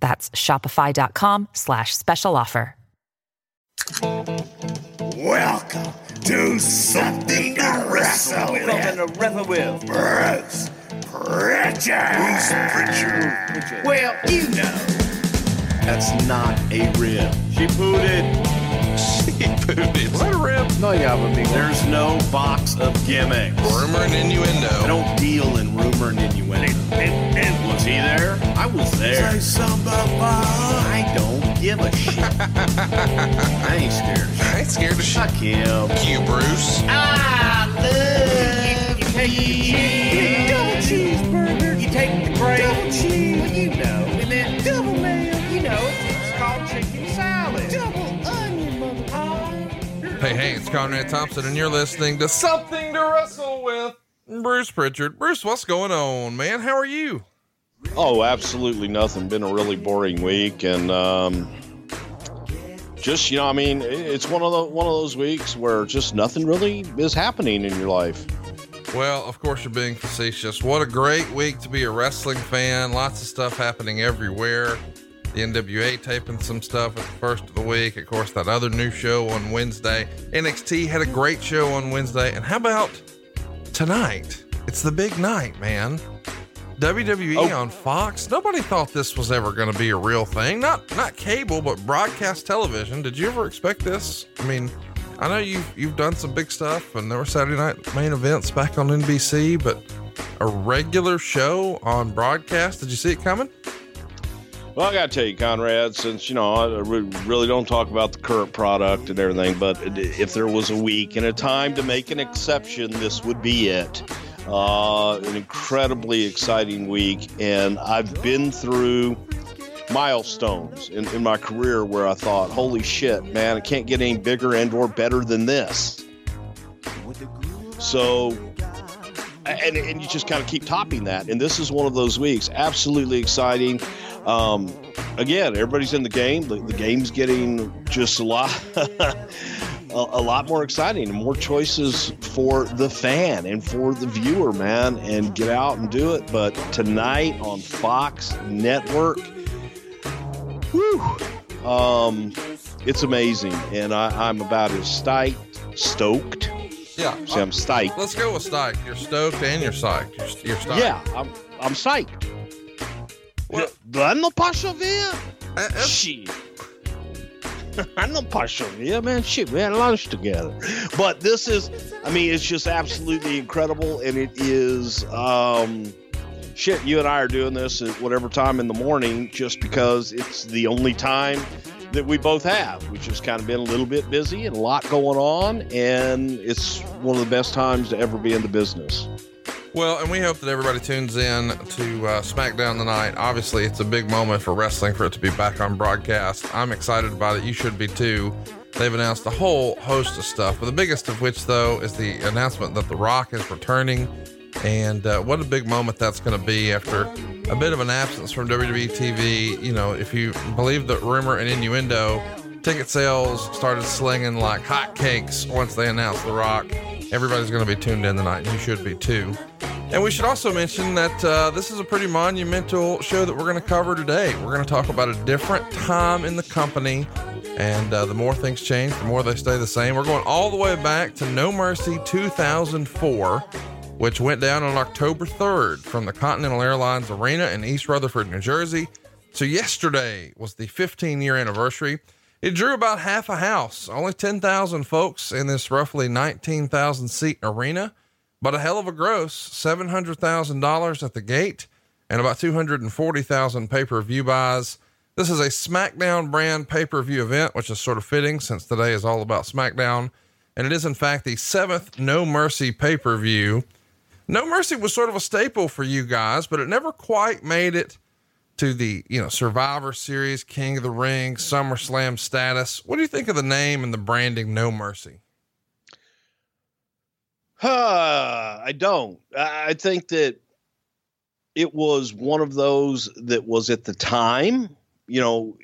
That's shopify.com slash special offer. Welcome to something to wrestle with. Something to wrestle with. Bruce Prichard. Bruce Prichard. Well, you know. That's not a rib. She pooted. She pooted. What a rib. No, yeah, but me. There's no box of gimmicks. Rumor and innuendo. I don't deal in rumor and innuendo. And, and was he there? I was there. Say something I don't give a shit. I ain't scared. I ain't scared of shit. Fuck him. you, Bruce. I love You take the cheese. Double cheeseburger. You take the bread. Double cheese. Well, you know. And then double mayo. You know, it's called chicken salad. Double onion, motherfucker. Hey, hey, it's Conrad Thompson, and you're listening to Something to Wrestle with Bruce Prichard. Bruce, what's going on, man? How are you? Oh, absolutely nothing. Been a really boring week, and um, just you know, I mean, it's one of the one of those weeks where just nothing really is happening in your life. Well, of course, you're being facetious. What a great week to be a wrestling fan. Lots of stuff happening everywhere. The NWA taping some stuff at the first of the week. Of course, that other new show on Wednesday. NXT had a great show on Wednesday. And how about tonight? It's the big night, man. WWE Oh. on Fox. Nobody thought this was ever going to be a real thing. Not not cable, but broadcast television. Did you ever expect this? I mean, I know you've you've done some big stuff, and there were Saturday night main events back on NBC, but a regular show on broadcast. Did you see it coming? Well, I got to tell you, Conrad, since you know I re- really don't talk about the current product and everything, but if there was a week and a time to make an exception, this would be it. Uh, an incredibly exciting week, and I've been through milestones in, in my career where I thought, "Holy shit, man! I can't get any bigger and/or better than this." So and, and you just kind of keep topping that. And this is one of those weeks. Absolutely exciting. Um, again, everybody's in the game. The, the game's getting just a lot, a, a lot more exciting and more choices for the fan and for the viewer, man. And get out and do it. But tonight on Fox Network, whew, um, it's amazing. And I, I'm about as stoked, stoked. Yeah. See, I'm stoked. Let's go with psyched. You're stoked and you're psyched. You're, you're psyched. Yeah, I'm I'm psyched. Well- Well, no Pashovia. Uh, uh, Shit. I know Yeah, man. Shit, we had lunch together. But this is, I mean, it's just absolutely incredible, and it is. um Shit, you and I are doing this at whatever time in the morning, just because it's the only time that we both have, which has kind of been a little bit busy and a lot going on, and it's one of the best times to ever be in the business. Well, and we hope that everybody tunes in to uh, SmackDown tonight. Obviously, it's a big moment for wrestling for it to be back on broadcast. I'm excited about it. You should be too. They've announced a whole host of stuff, but the biggest of which, though, is the announcement that The Rock is returning. And uh, what a big moment that's going to be after a bit of an absence from WWE TV. You know, if you believe the rumor and innuendo, ticket sales started slinging like hotcakes once they announced The Rock. Everybody's going to be tuned in tonight, and you should be too. And we should also mention that uh, this is a pretty monumental show that we're going to cover today. We're going to talk about a different time in the company. And uh, the more things change, the more they stay the same. We're going all the way back to No Mercy 2004, which went down on October 3rd from the Continental Airlines Arena in East Rutherford, New Jersey. So yesterday was the 15 year anniversary. It drew about half a house, only 10,000 folks in this roughly 19,000 seat arena, but a hell of a gross $700,000 at the gate and about 240,000 pay per view buys. This is a SmackDown brand pay per view event, which is sort of fitting since today is all about SmackDown. And it is, in fact, the seventh No Mercy pay per view. No Mercy was sort of a staple for you guys, but it never quite made it to the, you know, Survivor Series, King of the Ring, SummerSlam status. What do you think of the name and the branding No Mercy? I don't. I think that it was one of those that was at the time, you know,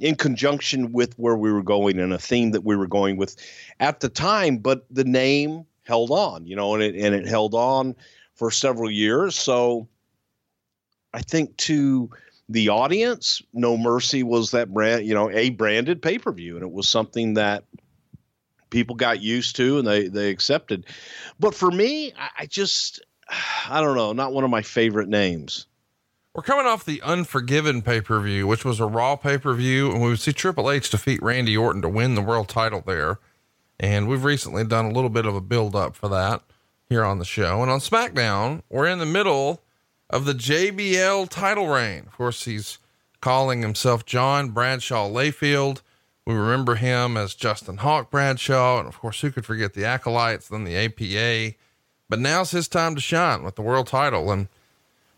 in conjunction with where we were going and a theme that we were going with at the time, but the name held on, you know, and it and it held on for several years. So I think to the audience, No Mercy was that brand, you know, a branded pay per view, and it was something that people got used to and they they accepted. But for me, I, I just, I don't know, not one of my favorite names. We're coming off the Unforgiven pay per view, which was a Raw pay per view, and we would see Triple H defeat Randy Orton to win the world title there. And we've recently done a little bit of a build up for that here on the show. And on SmackDown, we're in the middle of the JBL title reign. Of course, he's calling himself John Bradshaw Layfield. We remember him as Justin Hawk Bradshaw. And of course, who could forget the acolytes, then the APA. But now's his time to shine with the world title. And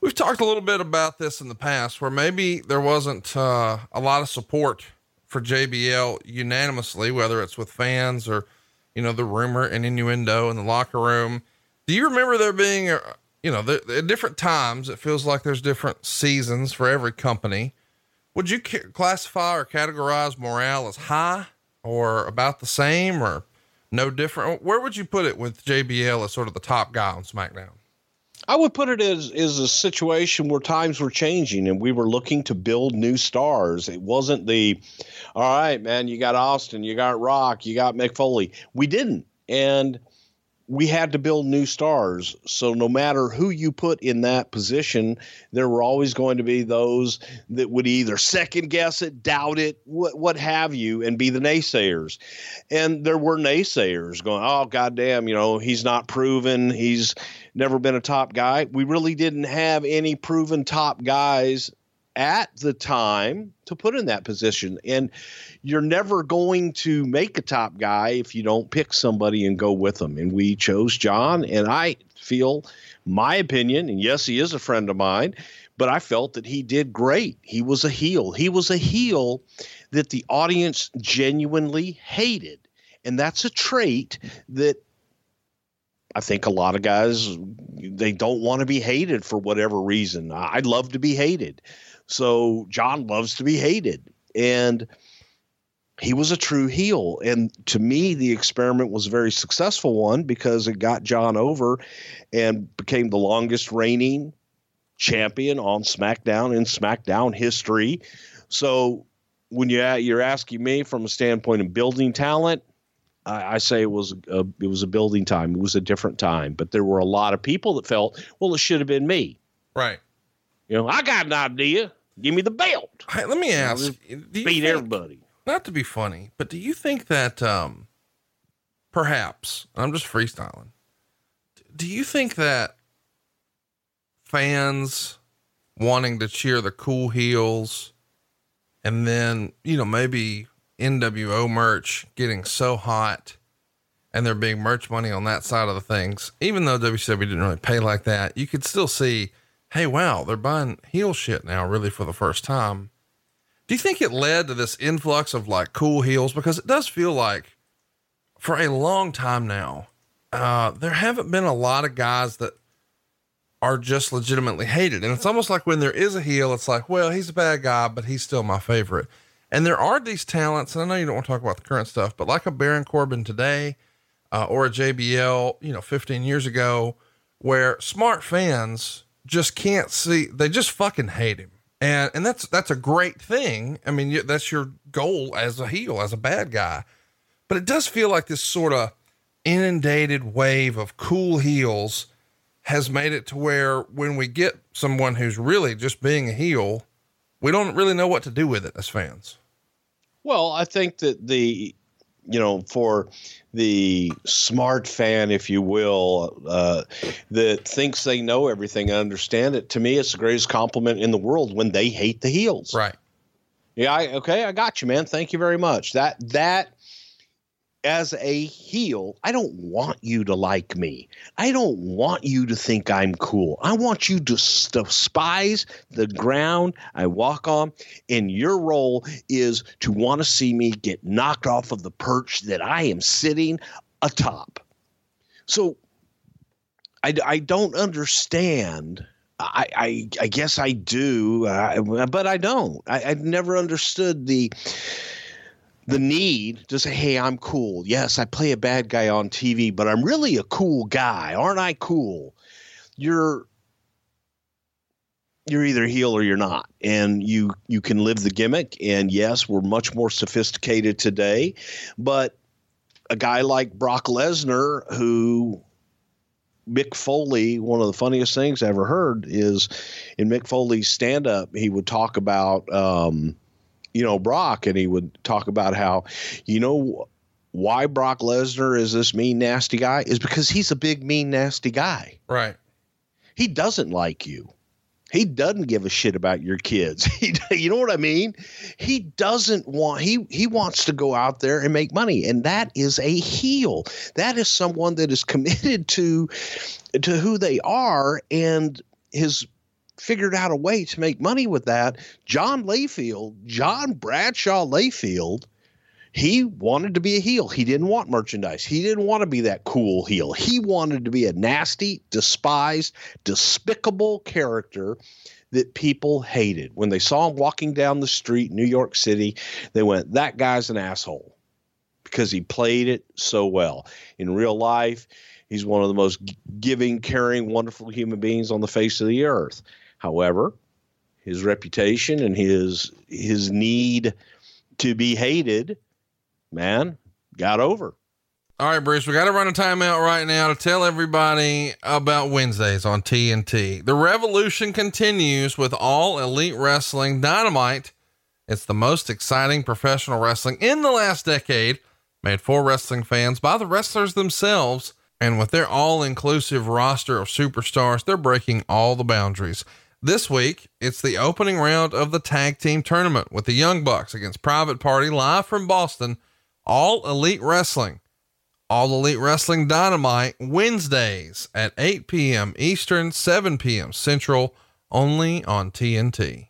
we've talked a little bit about this in the past where maybe there wasn't uh, a lot of support for JBL unanimously, whether it's with fans or, you know, the rumor and innuendo in the locker room. Do you remember there being a, you know, at different times, it feels like there's different seasons for every company. Would you classify or categorize morale as high or about the same or no different? Where would you put it with JBL as sort of the top guy on SmackDown? I would put it as is a situation where times were changing and we were looking to build new stars. It wasn't the, all right, man, you got Austin, you got Rock, you got Mick Foley. We didn't, and we had to build new stars. So no matter who you put in that position, there were always going to be those that would either second guess it, doubt it, what what have you, and be the naysayers. And there were naysayers going, "Oh goddamn, you know, he's not proven. He's never been a top guy." We really didn't have any proven top guys at the time to put in that position. And you're never going to make a top guy if you don't pick somebody and go with them. And we chose John, and I feel my opinion, and yes, he is a friend of mine, but I felt that he did great. He was a heel. He was a heel that the audience genuinely hated. And that's a trait that I think a lot of guys they don't want to be hated for whatever reason. I'd love to be hated. So John loves to be hated. And he was a true heel. And to me, the experiment was a very successful one because it got John over and became the longest reigning champion on SmackDown in SmackDown history. So when you you're asking me from a standpoint of building talent, I, I say it was a, it was a building time. It was a different time, but there were a lot of people that felt, well, it should have been me. Right. You know, I got an idea. Give me the belt. Hey, let me ask. Beat think, everybody. Not to be funny, but do you think that um, perhaps I'm just freestyling? Do you think that fans wanting to cheer the cool heels and then, you know, maybe NWO merch getting so hot and there being merch money on that side of the things, even though WCW didn't really pay like that, you could still see hey, wow, they're buying heel shit now, really for the first time. Do you think it led to this influx of like cool heels? Because it does feel like for a long time now, uh, there haven't been a lot of guys that are just legitimately hated. And it's almost like when there is a heel, it's like, well, he's a bad guy, but he's still my favorite. And there are these talents, and I know you don't want to talk about the current stuff, but like a Baron Corbin today, uh, or a JBL, you know, 15 years ago, where smart fans just can't see. They just fucking hate him. And, and that's, that's a great thing. I mean, that's your goal as a heel, as a bad guy. But it does feel like this sort of inundated wave of cool heels has made it to where when we get someone who's really just being a heel, we don't really know what to do with it as fans. Well, I think that the, you know, for the smart fan, if you will, uh, that thinks they know everything and understand it, to me, it's the greatest compliment in the world when they hate the heels. Right. Yeah. I, okay. I got you, man. Thank you very much. That, that, as a heel, I don't want you to like me. I don't want you to think I'm cool. I want you to despise the ground I walk on. And your role is to want to see me get knocked off of the perch that I am sitting atop. So I, I don't understand. I, I, I guess I do, uh, but I don't. I, I've never understood the the need to say, hey, I'm cool. Yes, I play a bad guy on TV, but I'm really a cool guy. Aren't I cool? You're you're either heel or you're not and you you can live the gimmick and yes we're much more sophisticated today but a guy like Brock Lesnar who Mick Foley, one of the funniest things I ever heard is in Mick Foley's stand up, he would talk about um, you know, Brock, and he would talk about how, you know, why Brock Lesnar is this mean, nasty guy is because he's a big, mean, nasty guy. Right. He doesn't like you. He doesn't give a shit about your kids. He, you know what I mean? He doesn't want he he wants to go out there and make money, and that is a heel. That is someone that is committed to to who they are and his figured out a way to make money with that. John Layfield, John Bradshaw Layfield, he wanted to be a heel. He didn't want merchandise. He didn't want to be that cool heel. He wanted to be a nasty, despised, despicable character that people hated. When they saw him walking down the street in New York City, they went, That guy's an asshole because he played it so well. In real life, he's one of the most giving, caring, wonderful human beings on the face of the earth. However, his reputation and his his need to be hated, man, got over. All right, Bruce, we got to run a timeout right now to tell everybody about Wednesdays on TNT. The revolution continues with all elite wrestling dynamite. It's the most exciting professional wrestling in the last decade, made for wrestling fans by the wrestlers themselves. And with their all inclusive roster of superstars, they're breaking all the boundaries. This week, it's the opening round of the tag team tournament with the Young Bucks against Private Party live from Boston. All Elite Wrestling. All Elite Wrestling Dynamite Wednesdays at 8 p.m. Eastern, 7 p.m. Central, only on TNT.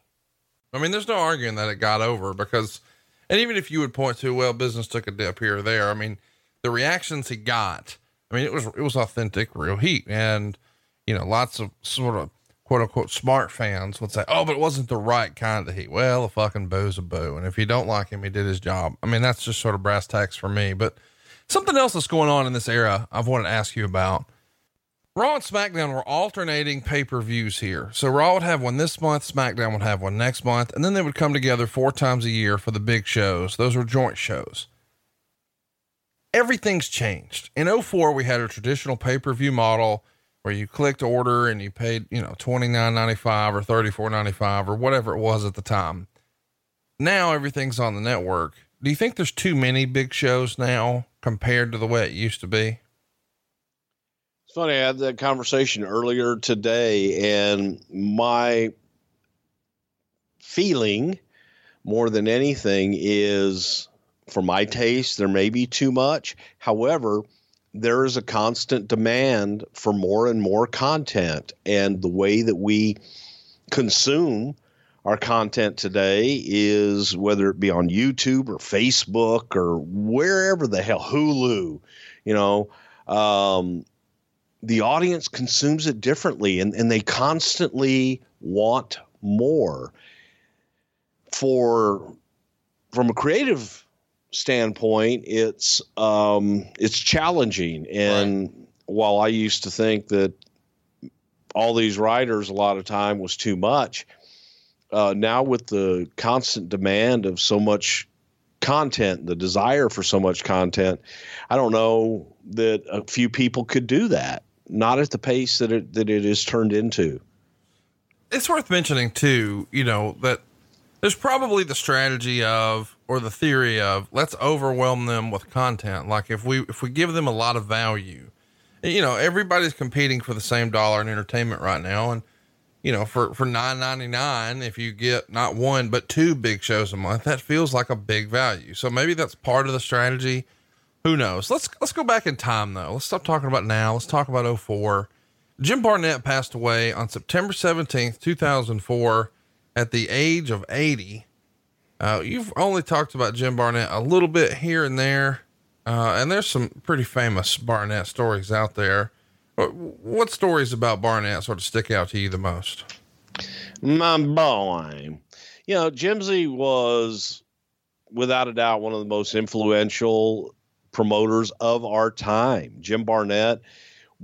I mean, there's no arguing that it got over because, and even if you would point to, well, business took a dip here or there, I mean, the reactions he got, I mean, it was, it was authentic, real heat. And, you know, lots of sort of quote unquote smart fans would say, oh, but it wasn't the right kind of heat. Well, a fucking boo's a boo. And if you don't like him, he did his job. I mean, that's just sort of brass tacks for me. But something else that's going on in this era I've wanted to ask you about. Raw and SmackDown were alternating pay per views here. So Raw would have one this month, SmackDown would have one next month, and then they would come together four times a year for the big shows. Those were joint shows. Everything's changed. In 04, we had a traditional pay per view model where you clicked order and you paid, you know, twenty nine ninety five or thirty four ninety five or whatever it was at the time. Now everything's on the network. Do you think there's too many big shows now compared to the way it used to be? It's funny. I had that conversation earlier today, and my feeling more than anything is for my taste, there may be too much. However, there is a constant demand for more and more content. And the way that we consume our content today is whether it be on YouTube or Facebook or wherever the hell, Hulu, you know, um, the audience consumes it differently and, and they constantly want more. For from a creative standpoint, it's um, it's challenging. And right. while I used to think that all these writers a lot of time was too much, uh, now with the constant demand of so much content, the desire for so much content, I don't know that a few people could do that. not at the pace that it that it is turned into. It's worth mentioning too, you know, that there's probably the strategy of or the theory of let's overwhelm them with content. Like if we if we give them a lot of value, you know, everybody's competing for the same dollar in entertainment right now. And, you know, for, for nine ninety nine, if you get not one, but two big shows a month, that feels like a big value. So maybe that's part of the strategy. Who knows? Let's, let's go back in time though. Let's stop talking about now. Let's talk about 04. Jim Barnett passed away on September 17th, 2004 at the age of 80. Uh, you've only talked about Jim Barnett a little bit here and there. Uh, and there's some pretty famous Barnett stories out there. What, what stories about Barnett sort of stick out to you the most? My boy. You know, Jimsy was without a doubt one of the most influential promoters of our time. Jim Barnett,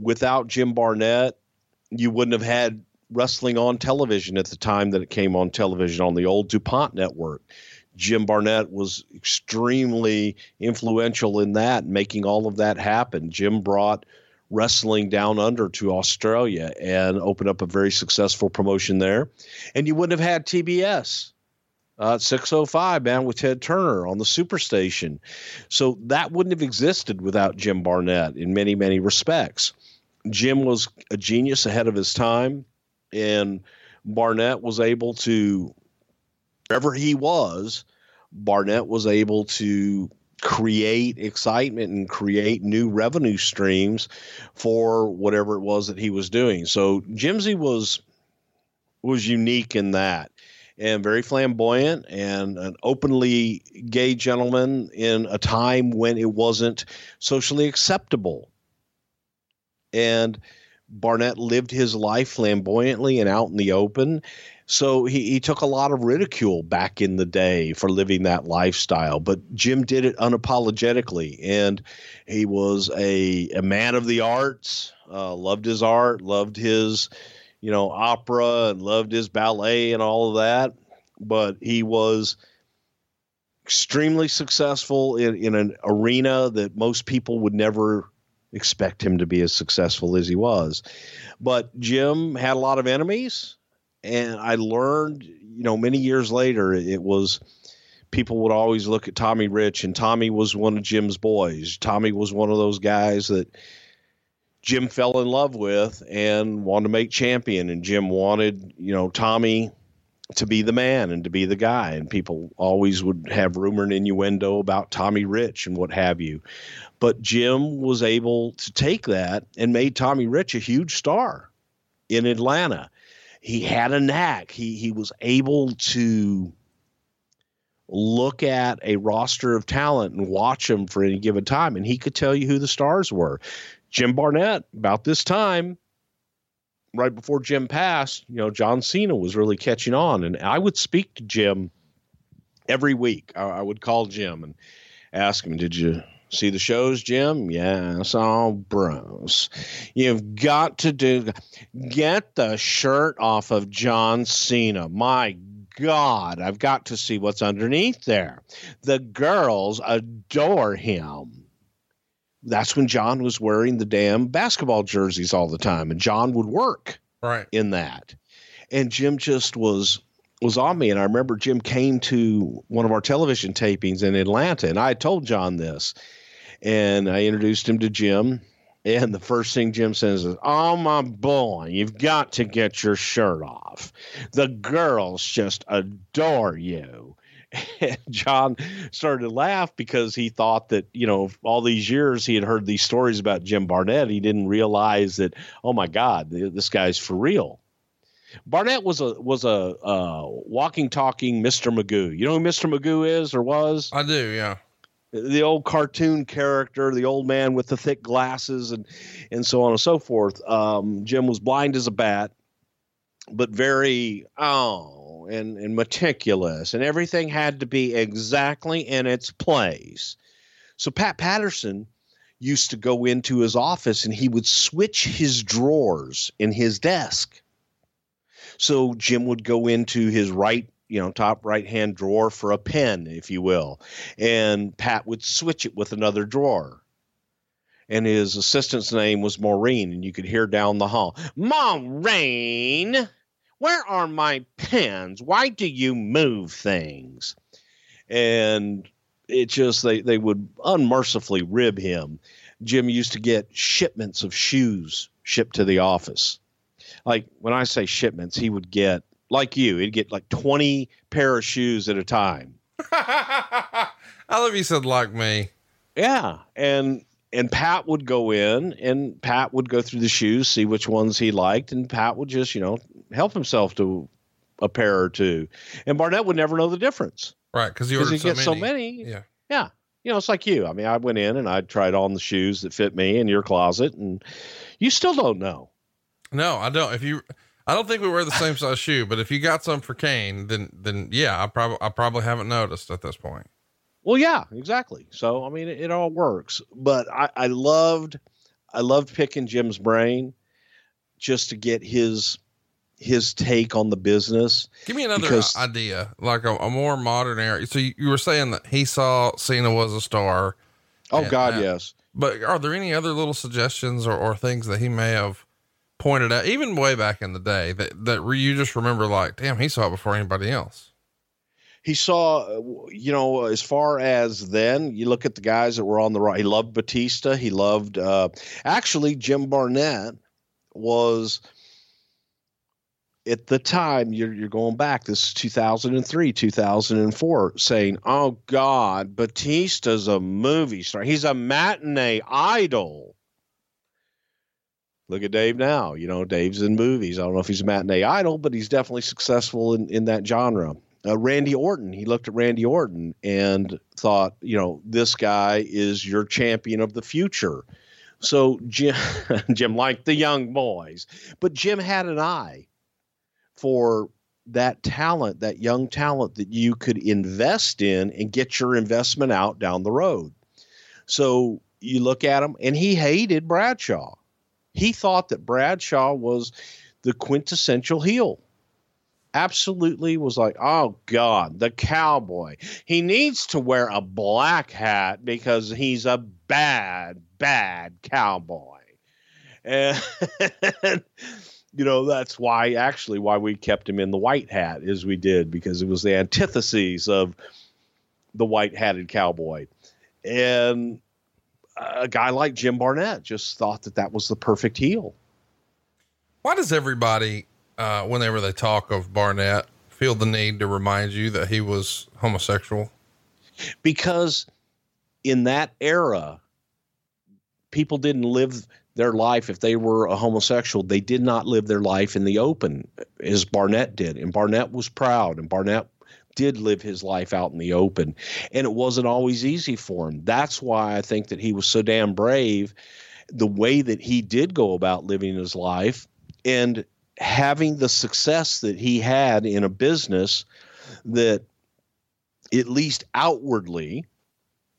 without Jim Barnett, you wouldn't have had wrestling on television at the time that it came on television on the old DuMont network. Jim Barnett was extremely influential in that, making all of that happen. Jim brought wrestling down under to Australia and opened up a very successful promotion there. And you wouldn't have had TBS. Uh, 605 man with Ted Turner on the Superstation. So that wouldn't have existed without Jim Barnett in many, many respects. Jim was a genius ahead of his time, and Barnett was able to wherever he was, Barnett was able to create excitement and create new revenue streams for whatever it was that he was doing. So Jimsy was was unique in that and very flamboyant and an openly gay gentleman in a time when it wasn't socially acceptable. And Barnett lived his life flamboyantly and out in the open so he, he took a lot of ridicule back in the day for living that lifestyle, but Jim did it unapologetically. And he was a, a man of the arts, uh, loved his art, loved his, you know, opera and loved his ballet and all of that. But he was extremely successful in, in an arena that most people would never expect him to be as successful as he was. But Jim had a lot of enemies and I learned, you know, many years later, it was people would always look at Tommy Rich, and Tommy was one of Jim's boys. Tommy was one of those guys that Jim fell in love with and wanted to make champion, and Jim wanted, you know, Tommy to be the man and to be the guy. And people always would have rumor and innuendo about Tommy Rich and what have you. But Jim was able to take that and made Tommy Rich a huge star in Atlanta he had a knack. He he was able to look at a roster of talent and watch them for any given time, and he could tell you who the stars were. Jim Barnett, about this time, right before Jim passed, you know, John Cena was really catching on, and I would speak to Jim every week. I, I would call Jim and ask him, "Did you See the shows, Jim? Yes, all bros. You've got to do get the shirt off of John Cena. My God, I've got to see what's underneath there. The girls adore him. That's when John was wearing the damn basketball jerseys all the time, and John would work right in that. And Jim just was was on me. And I remember Jim came to one of our television tapings in Atlanta, and I told John this and I introduced him to Jim. And the first thing Jim says is, Oh, my boy, you've got to get your shirt off. The girls just adore you. And John started to laugh because he thought that, you know, all these years he had heard these stories about Jim Barnett. He didn't realize that, oh my God, this guy's for real. Barnett was a was a uh, walking, talking Mr. Magoo. You know who Mr. Magoo is or was? I do, yeah the old cartoon character, the old man with the thick glasses, and and so on and so forth. Um, Jim was blind as a bat, but very oh and and meticulous, and everything had to be exactly in its place. So Pat Patterson used to go into his office and he would switch his drawers in his desk. So Jim would go into his right you know top right hand drawer for a pen if you will and pat would switch it with another drawer and his assistant's name was Maureen, and you could hear down the hall, Maureen, where are my pens? Why do you move things? And it just they they would unmercifully rib him. Jim used to get shipments of shoes shipped to the office. Like when I say shipments, he would get like you, he'd get like 20 pair of shoes at a time. I love you said like me. Yeah. And and Pat would go in and Pat would go through the shoes, see which ones he liked, and Pat would just, you know, help himself to a pair or two. And Barnett would never know the difference. Right. Cause you Because ordered so gets many. so many. Yeah. Yeah. You know, it's like you. I mean, I went in and I tried on the shoes that fit me in your closet, and you still don't know. No, I don't. If you, I don't think we wear the same size shoe, but if you got some for Kane, then, then yeah, I probably, I probably haven't noticed at this point. Well, yeah, exactly. So, I mean, it, it all works. But I, I loved, I loved picking Jim's brain just to get his his take on the business. Give me another Because- idea, like a, a more modern era. So you, you were saying that he saw Cena was a star, Oh God, yes. but are there any other little suggestions or, or things that he may have pointed out, even way back in the day that, that you just remember like, damn, he saw it before anybody else. He saw, uh, you know, as far as then, you look at the guys that were on the right. He loved Batista. He loved, uh, actually, Jim Barnett was at the time. You're you're going back. This is 2003, 2004, saying, "Oh God, Batista's a movie star. He's a matinee idol." Look at Dave now. You know, Dave's in movies. I don't know if he's a matinee idol, but he's definitely successful in, in that genre. Uh, Randy Orton, he looked at Randy Orton and thought, you know, this guy is your champion of the future. So Jim, Jim liked the young boys, but Jim had an eye for that talent, that young talent that you could invest in and get your investment out down the road. So you look at him, and he hated Bradshaw. He thought that Bradshaw was the quintessential heel. Absolutely was like, oh God, the cowboy. He needs to wear a black hat because he's a bad, bad cowboy. And you know, that's why actually why we kept him in the white hat as we did, because it was the antitheses of the white hatted cowboy. And a guy like Jim Barnett just thought that that was the perfect heel. Why does everybody, uh, whenever they talk of Barnett, feel the need to remind you that he was homosexual? Because in that era, people didn't live their life if they were a homosexual. They did not live their life in the open as Barnett did. And Barnett was proud, and Barnett did live his life out in the open. And it wasn't always easy for him. That's why I think that he was so damn brave the way that he did go about living his life and having the success that he had in a business that at least outwardly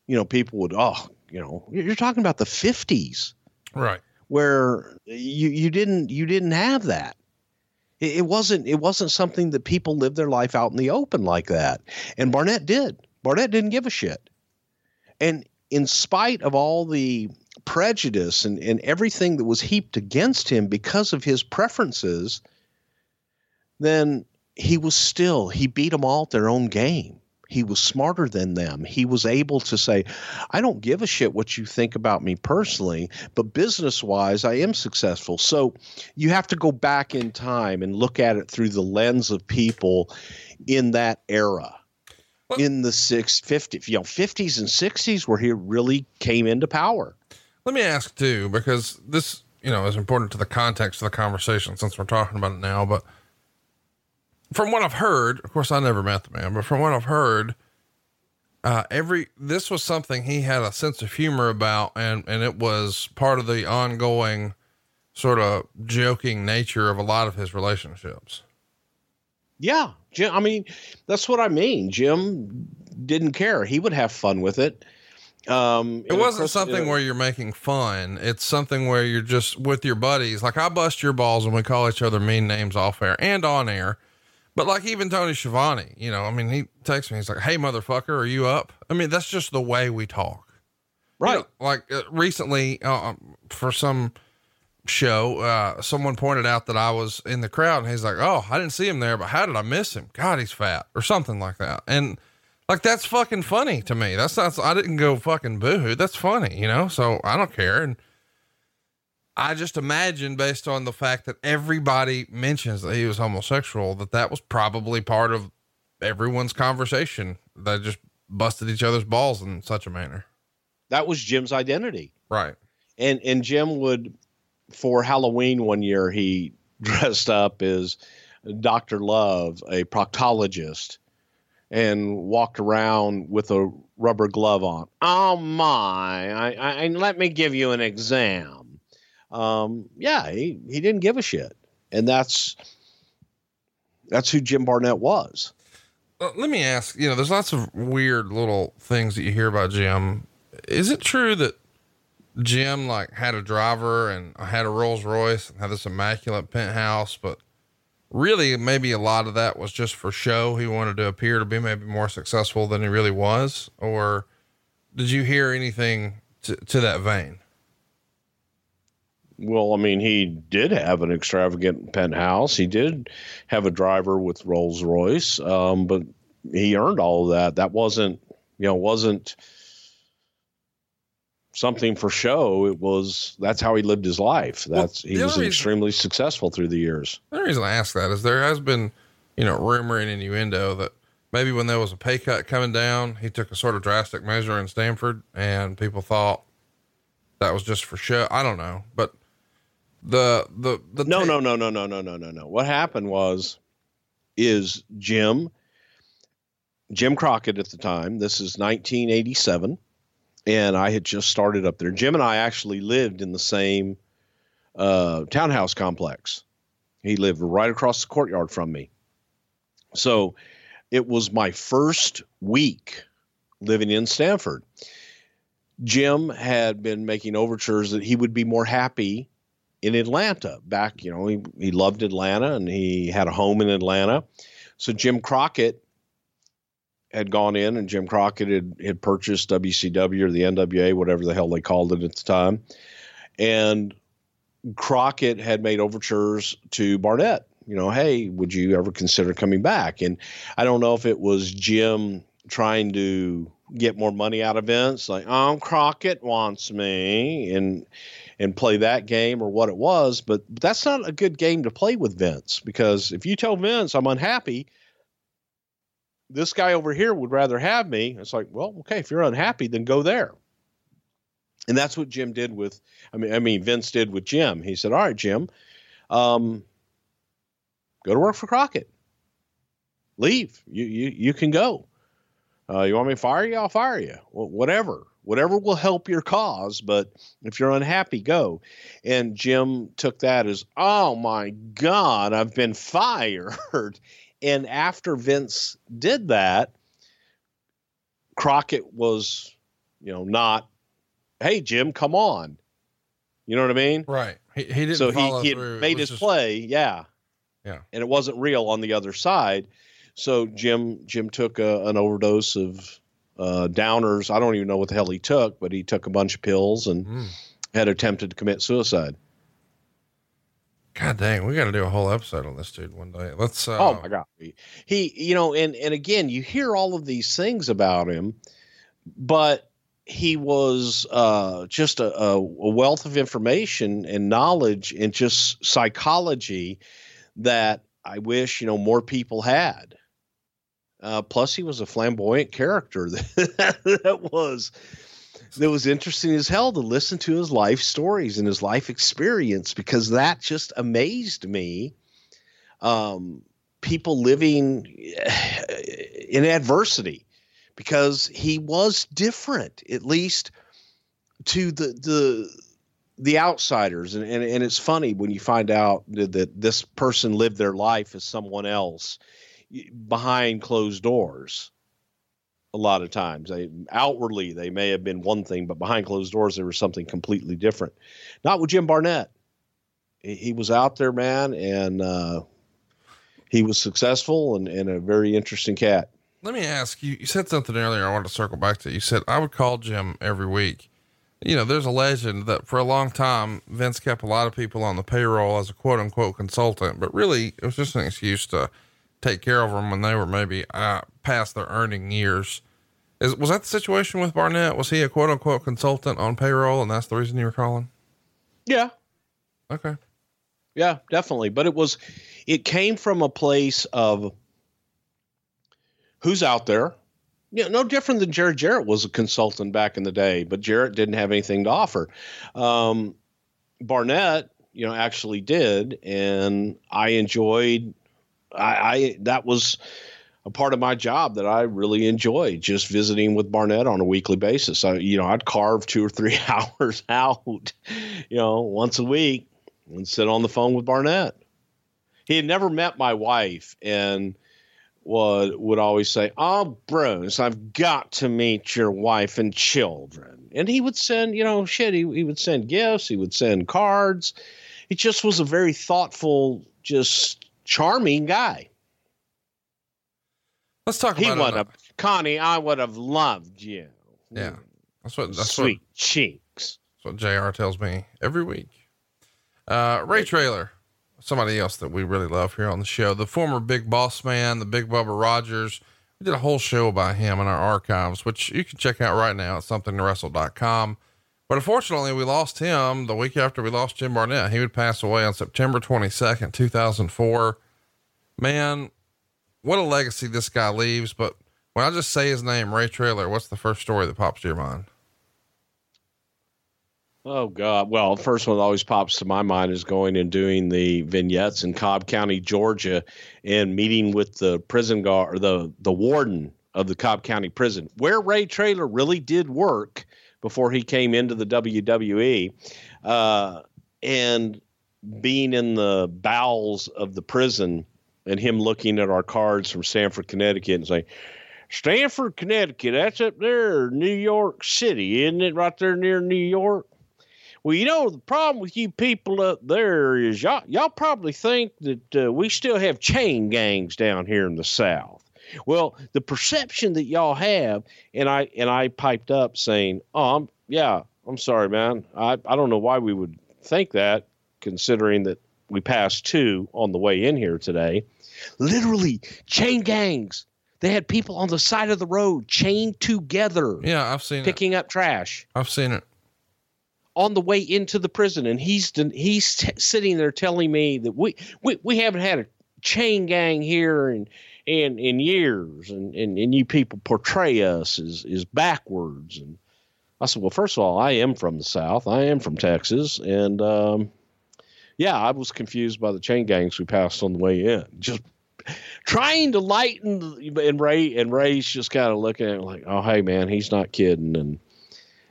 you know people would oh you know you're talking about the 50s Right. where you you didn't you didn't have that it, it wasn't it wasn't something that people lived their life out in the open like that. And barnett did. Barnett didn't give a shit. And in spite of all the prejudice and, and everything that was heaped against him because of his preferences then he was still he beat them all at their own game he was smarter than them. He was able to say i don't give a shit what you think about me personally but business wise i am successful. So you have to go back in time and look at it through the lens of people in that era. Well- in the six fifty, you know 50s and 60s where he really came into power. Let me ask too, because this, you know, is important to the context of the conversation since we're talking about it now. But from what I've heard, of course, I never met the man, but from what I've heard, uh, every this was something he had a sense of humor about, and and it was part of the ongoing sort of joking nature of a lot of his relationships. Yeah, Jim. I mean, that's what I mean. Jim didn't care. He would have fun with it. Um, It wasn't something where you're making fun. It's something where you're just with your buddies. Like I bust your balls and we call each other mean names off air and on air. But like even Tony Schiavone, you know, I mean, he texts me, he's like, Hey motherfucker, are you up? I mean, that's just the way we talk. Right. You know, like uh, recently, uh, for some show, uh, someone pointed out that I was in the crowd and he's like, Oh, I didn't see him there, but how did I miss him? God, he's fat or something like that. And like, that's fucking funny to me. That's not, I didn't go fucking boohoo. That's funny, you know? So I don't care. And I just imagine based on the fact that everybody mentions that he was homosexual, that that was probably part of everyone's conversation. They just busted each other's balls in such a manner. That was Jim's identity. Right. And and Jim would for Halloween one year he dressed up as Dr. Love, a proctologist, and walked around with a rubber glove on. Oh my! I, I let me give you an exam. Um, yeah, he he didn't give a shit, and that's that's who Jim Barnett was. Let me ask, you know, there's lots of weird little things that you hear about Jim. Is it true that Jim like had a driver and had a Rolls Royce and had this immaculate penthouse, but really maybe a lot of that was just for show. He wanted to appear to be maybe more successful than he really was. Or did you hear anything to, to that vein? Well, I mean, he did have an extravagant penthouse. He did have a driver with Rolls Royce, um, but he earned all of that. That wasn't, you know, wasn't something for show. It was that's how he lived his life. That's Well, he was reason- extremely successful through the years. The reason I ask that is there has been, you know, rumor and innuendo that maybe when there was a pay cut coming down, he took a sort of drastic measure in Stamford and people thought that was just for show. I don't know, but the, the, the, No, no, no, no, no, no, no, no, no. What happened was, is Jim, Jim Crockett at the time. This is 1987, and I had just started up there. Jim and I actually lived in the same uh, townhouse complex. He lived right across the courtyard from me. So, it was my first week living in Stamford. Jim had been making overtures that he would be more happy in Atlanta. Back, you know, he, he loved Atlanta and he had a home in Atlanta. So Jim Crockett had gone in and Jim Crockett had, had purchased WCW or the NWA, whatever the hell they called it at the time. And Crockett had made overtures to Barnett, you know, hey, would you ever consider coming back? And I don't know if it was Jim trying to get more money out of Vince, like, oh, Crockett wants me, and and play that game or what it was. But that's not a good game to play with Vince because if you tell Vince I'm unhappy, this guy over here would rather have me. It's like, well, okay, if you're unhappy, then go there. And that's what Jim did with, I mean, I mean, Vince did with Jim. He said, all right, Jim, um, go to work for Crockett. Leave. You you you can go. Uh, you want me to fire you? I'll fire you. Well, whatever, whatever will help your cause. But if you're unhappy, go. And Jim took that as, oh my God, I've been fired. And after Vince did that, Crockett was, you know, not, hey, Jim, come on. You know what I mean? Right. He, he didn't so he, he made his just- play, yeah. Yeah. And it wasn't real on the other side. So Jim Jim took a, an overdose of uh, downers. I don't even know what the hell he took, but he took a bunch of pills and Mm. had attempted to commit suicide. God dang, we got to do a whole episode on this dude one day. Let's, uh, oh my god. He you know, and and again, you hear all of these things about him, but he was uh, just a, a, a wealth of information and knowledge and just psychology that I wish you know more people had. Uh, plus, he was a flamboyant character that, was that was interesting as hell to listen to his life stories and his life experience because that just amazed me. Um, people living in adversity because he was different, at least to the the the outsiders. And and, and it's funny when you find out that this person lived their life as someone else behind closed doors. A lot of times, they outwardly they may have been one thing, but behind closed doors there was something completely different. Not with Jim Barnett. He, was out there, man, and uh, he was successful and, and a very interesting cat. let me ask you, you said something earlier. I wanted to circle back to. You said I would call Jim every week you know, there's a legend that for a long time, Vince kept a lot of people on the payroll as a quote unquote consultant, but really it was just an excuse to take care of them when they were maybe uh, past their earning years. Is, was that the situation with Barnett? Was he a quote unquote consultant on payroll and that's the reason you were calling? Yeah. Okay. Yeah, definitely. But it was, it came from a place of who's out there. You know, no different than Jarrett. Jarrett was a consultant back in the day, but Jarrett didn't have anything to offer. Um, Barnett, you know, actually did, and I enjoyed. I, I that was a part of my job that I really enjoyed, just visiting with Barnett on a weekly basis. I, you know, I'd carve two or three hours out, you know, once a week, and sit on the phone with Barnett. He had never met my wife, and would would always say, "Oh, Bruce, I've got to meet your wife and children." And he would send, you know, shit. He he would send gifts. He would send cards. He just was a very thoughtful, just charming guy. Let's talk He about it. Connie. I would have loved you. Yeah. That's what, that's Sweet cheeks. that's what JR tells me every week. Uh, Ray Traylor, somebody else that we really love here on the show, the former big boss man, the big Bubba Rogers. We did a whole show about him in our archives, which you can check out right now at somethingtowrestle.com. But unfortunately, we lost him the week after we lost Jim Barnett. He would pass away on September 22nd, 2004. Man, what a legacy this guy leaves. But when I just say his name, Ray Traylor, what's the first story that pops to your mind? Oh God! Well, the first one that always pops to my mind is going and doing the vignettes in Cobb County, Georgia, and meeting with the prison guard, or the the warden of the Cobb County Prison, where Ray Traylor really did work before he came into the WWE, uh, and being in the bowels of the prison and him looking at our cards from Stamford, Connecticut, and saying. Stanford, Connecticut, that's up there, New York City, isn't it? Right there near New York. Well, you know, the problem with you people up there is y'all, y'all probably think that uh, we still have chain gangs down here in the South. Well, the perception that y'all have, and I and I piped up saying, "Oh, I'm, yeah, I'm sorry, man. I I don't know why we would think that, considering that we passed two on the way in here today. Literally, chain gangs. They had people on the side of the road chained together, Yeah, I've seen it. picking up trash." I've seen it. on the way into the prison, and he's he's t- sitting there telling me that we, we we haven't had a chain gang here in in in years, and and, and you people portray us as as backwards. And I said, well, first of all, I am from the South. I am from Texas, and um, yeah, I was confused by the chain gangs we passed on the way in. Just trying to lighten, and Ray and Ray's just kind of looking at like, oh, hey, man, he's not kidding, and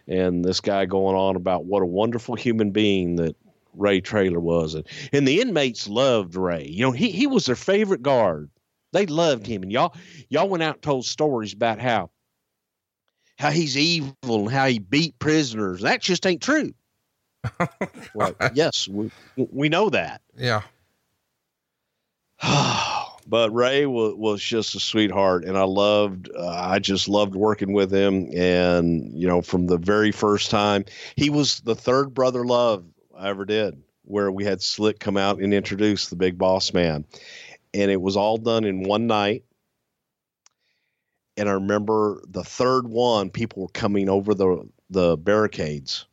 and this guy going on about what a wonderful human being that Ray Traylor was, and and the inmates loved Ray. You know, he he was their favorite guard. They loved him, and y'all y'all went out and told stories about how how he's evil and how he beat prisoners. That just ain't true. well, yes, we we know that. Yeah. but Ray was, was just a sweetheart, and I loved. Uh, I just loved working with him, and you know, from the very first time, he was the third brother love I ever did, where we had Slick come out and introduce the Big Boss Man, and it was all done in one night. And I remember the third one, people were coming over the the barricades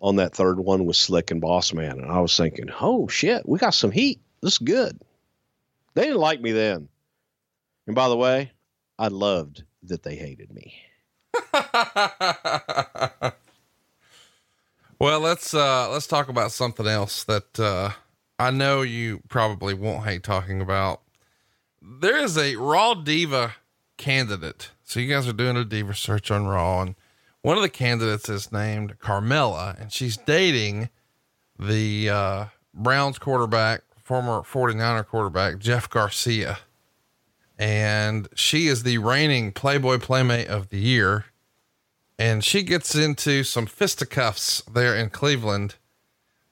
on that third one with Slick and Boss Man, and I was thinking, oh shit, we got some heat. This is good. They didn't like me then. And by the way, I loved that they hated me. well, let's uh let's talk about something else that uh I know you probably won't hate talking about. There is a Raw Diva candidate. So you guys are doing a diva search on Raw and one of the candidates is named Carmella and she's dating the uh Browns quarterback, former 49er quarterback Jeff Garcia. And she is the reigning Playboy Playmate of the Year and she gets into some fisticuffs there in Cleveland.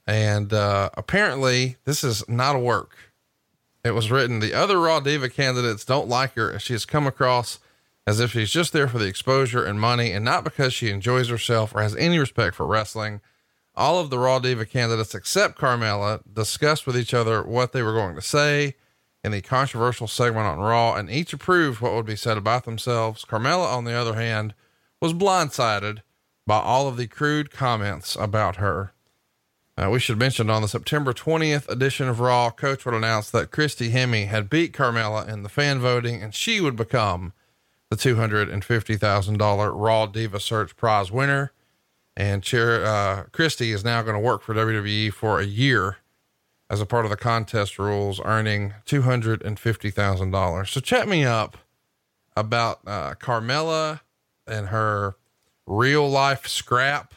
And uh, apparently, this is not a work. It was written the other Raw Diva candidates don't like her. She has come across as if she's just there for the exposure and money and not because she enjoys herself or has any respect for wrestling. All of the Raw Diva candidates except Carmella discussed with each other what they were going to say in the controversial segment on Raw, and each approved what would be said about themselves. Carmella, on the other hand, was blindsided by all of the crude comments about her. Uh, we should mention on the September 20th edition of Raw, Coach would announce that Christy Hemme had beat Carmella in the fan voting, and she would become the $250,000 Raw Diva Search Prize winner. And Chair, uh, Christy is now going to work for WWE for a year as a part of the contest rules, earning $250,000. So chat me up about uh, Carmella and her real life scrap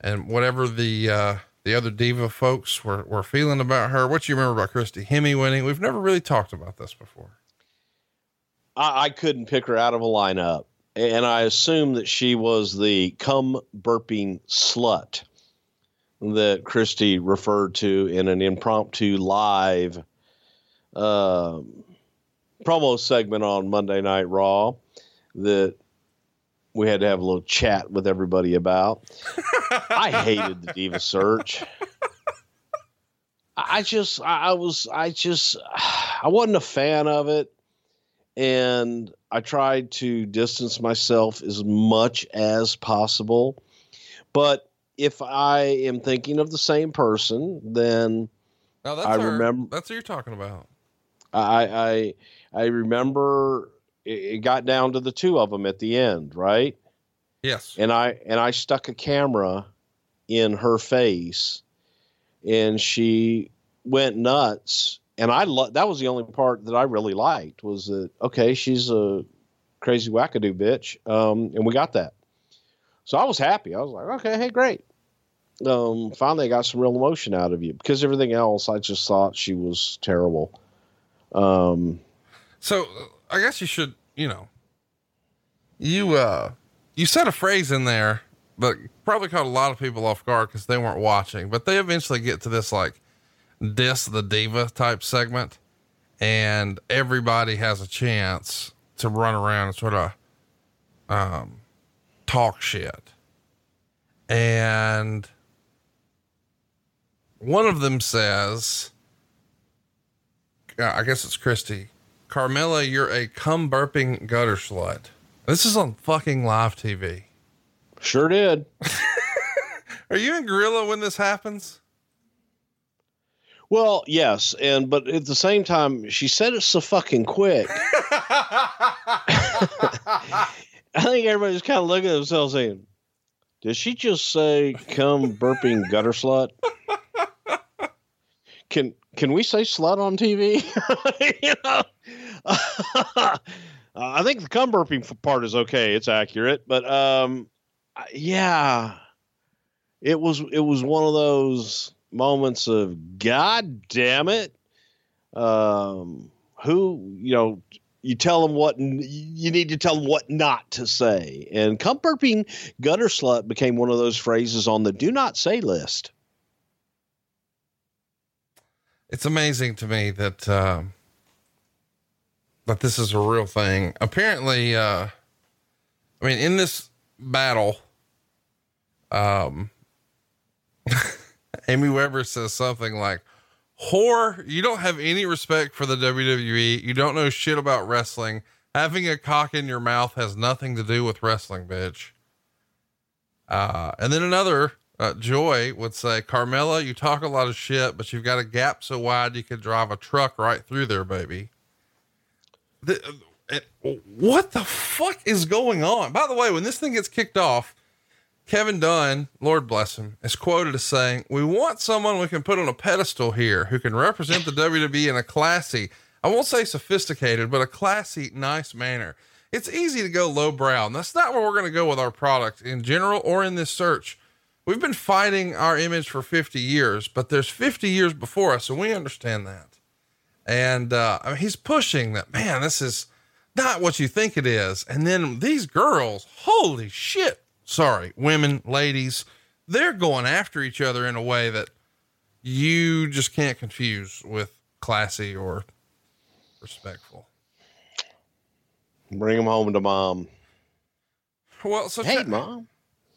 and whatever the, uh, the other diva folks were, were feeling about her. What you remember about Christy Hemme winning? We've never really talked about this before. I, I couldn't pick her out of a lineup, and I assume that she was the come burping slut that Christy referred to in an impromptu live uh, promo segment on Monday Night Raw that we had to have a little chat with everybody about. I hated the Diva Search. I just, I was, I just, I wasn't a fan of it. And I tried to distance myself as much as possible. But if I am thinking of the same person, then I remember- That's who you're talking about. I, I, I remember it, got down to the two of them at the end, right? Yes. and I and I stuck a camera in her face, and she went nuts. And I lo- that was the only part that I really liked was that okay, she's a crazy wackadoo bitch, um, and we got that. So I was happy. I was like, okay, hey, great. Um, finally, I got some real emotion out of you because everything else, I just thought she was terrible. Um, So I guess you should, you know, you, uh, you said a phrase in there, but probably caught a lot of people off guard because they weren't watching, but they eventually get to this like diss the diva type segment and everybody has a chance to run around and sort of, um, talk shit. And one of them says, uh, I guess it's Christy. Carmella, you're a cum burping gutter slut. This is on fucking live TV. sure did. Are you in Gorilla when this happens? Well, yes, and but at the same time, she said it so fucking quick. I think everybody's kind of looking at themselves saying, "Did she just say come burping gutter slut?" Can can we say slut on TV? you know, I think the cum burping part is okay; it's accurate. But um, yeah, it was it was one of those moments of God damn it. Um, who you know you tell them what you need to tell them what not to say. And cum burping gutter slut became one of those phrases on the do not say list. It's amazing to me that, um, that this is a real thing. Apparently, uh, I mean, in this battle, um, Amy Weber says something like, whore, you don't have any respect for the WWE. You don't know shit about wrestling. Having a cock in your mouth has nothing to do with wrestling, bitch. Uh, and then another, uh, Joy would say, Carmella, you talk a lot of shit, but you've got a gap so wide you could drive a truck right through there, baby. The, it, what the fuck is going on? By the way, when this thing gets kicked off, Kevin Dunn, Lord bless him, is quoted as saying, We want someone we can put on a pedestal here who can represent the WWE in a classy, I won't say sophisticated, but a classy, nice manner. It's easy to go lowbrow, and that's not where we're going to go with our product in general or in this search. We've been fighting our image for 50 years, but there's 50 years before us, and we understand that. And uh, I mean, he's pushing that, man, this is not what you think it is. And then these girls, holy shit. Sorry, women, ladies, they're going after each other in a way that you just can't confuse with classy or respectful. Bring them home to mom. Well, so Hey, check- mom.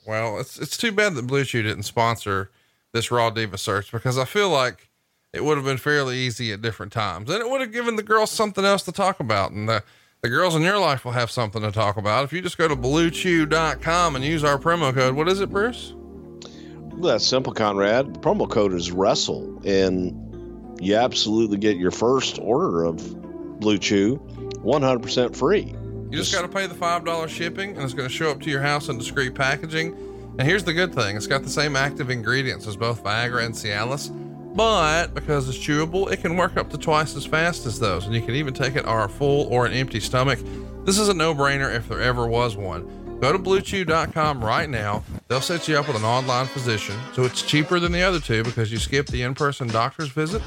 Well, it's it's too bad that Blue Chew didn't sponsor this Raw Diva search because I feel like it would have been fairly easy at different times, and it would have given the girls something else to talk about, and the the girls in your life will have something to talk about if you just go to BlueChew.com and use our promo code. What is it, Bruce? Well, that's simple, Conrad. The promo code is Wrestle, and you absolutely get your first order of Blue Chew 100% free. You just got to pay the five dollars shipping, and it's going to show up to your house in discreet packaging. And here's the good thing: it's got the same active ingredients as both Viagra and Cialis, but because it's chewable, it can work up to twice as fast as those, and you can even take it on a full or an empty stomach. This is a no-brainer if there ever was one. Go to BlueChew.com right now. They'll set you up with an online physician, so it's cheaper than the other two because you skip the in-person doctor's visit.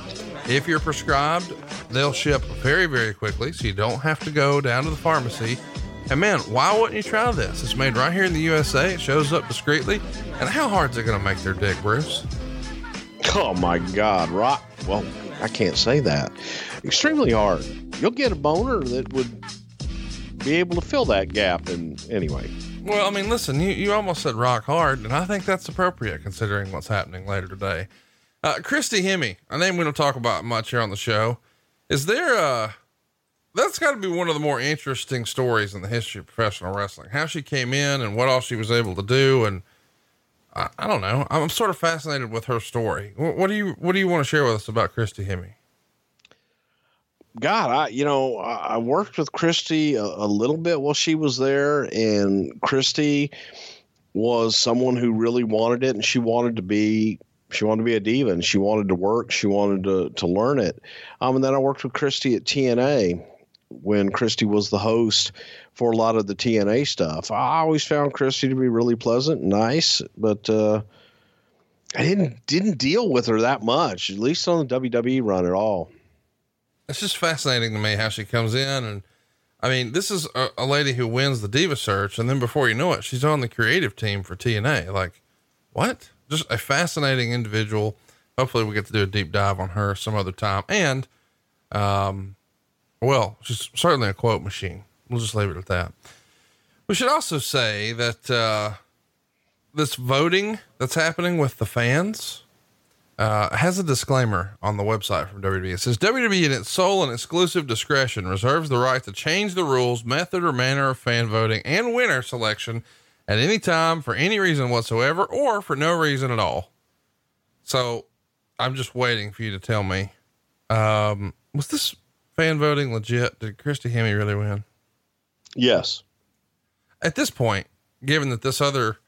If you're prescribed, they'll ship very, very quickly, so you don't have to go down to the pharmacy. And man, why wouldn't you try this? It's made right here in the USA. It shows up discreetly. And how hard is it going to make their dick, Bruce? Oh my God, Rock. Well, I can't say that. Extremely hard. You'll get a boner that would be able to fill that gap. And anyway, Well, I mean, listen, you, you almost said rock hard, and I think that's appropriate considering what's happening later today. Uh, Christy Hemme, a name we don't talk about much here on the show. Is there a, that's got to be one of the more interesting stories in the history of professional wrestling. How she came in and what all she was able to do. And I, I don't know. I'm sort of fascinated with her story. What, what do you, what do you want to share with us about Christy Hemme? God, I you know I worked with Christy a, a little bit while she was there, and Christy was someone who really wanted it, and she wanted to be she wanted to be a diva, and she wanted to work, she wanted to to learn it. Um, and then I worked with Christy at TNA when Christy was the host for a lot of the TNA stuff. I always found Christy to be really pleasant, nice, but. uh I didn't didn't deal with her that much, at least on the WWE run at all. it's just fascinating to me how she comes in and I mean, this is a, a lady who wins the diva search. And then before you know it, she's on the creative team for TNA. Like what? Just a fascinating individual. Hopefully we get to do a deep dive on her some other time. And, um, well, she's certainly a quote machine. We'll just leave it at that. We should also say that, uh, this voting that's happening with the fans, uh, has a disclaimer on the website from WWE. It says WWE in its sole and exclusive discretion reserves the right to change the rules, method, or manner of fan voting and winner selection at any time for any reason whatsoever or for no reason at all. So I'm just waiting for you to tell me, um, was this fan voting legit? Did Christy Hemme really win? Yes. At this point, given that this other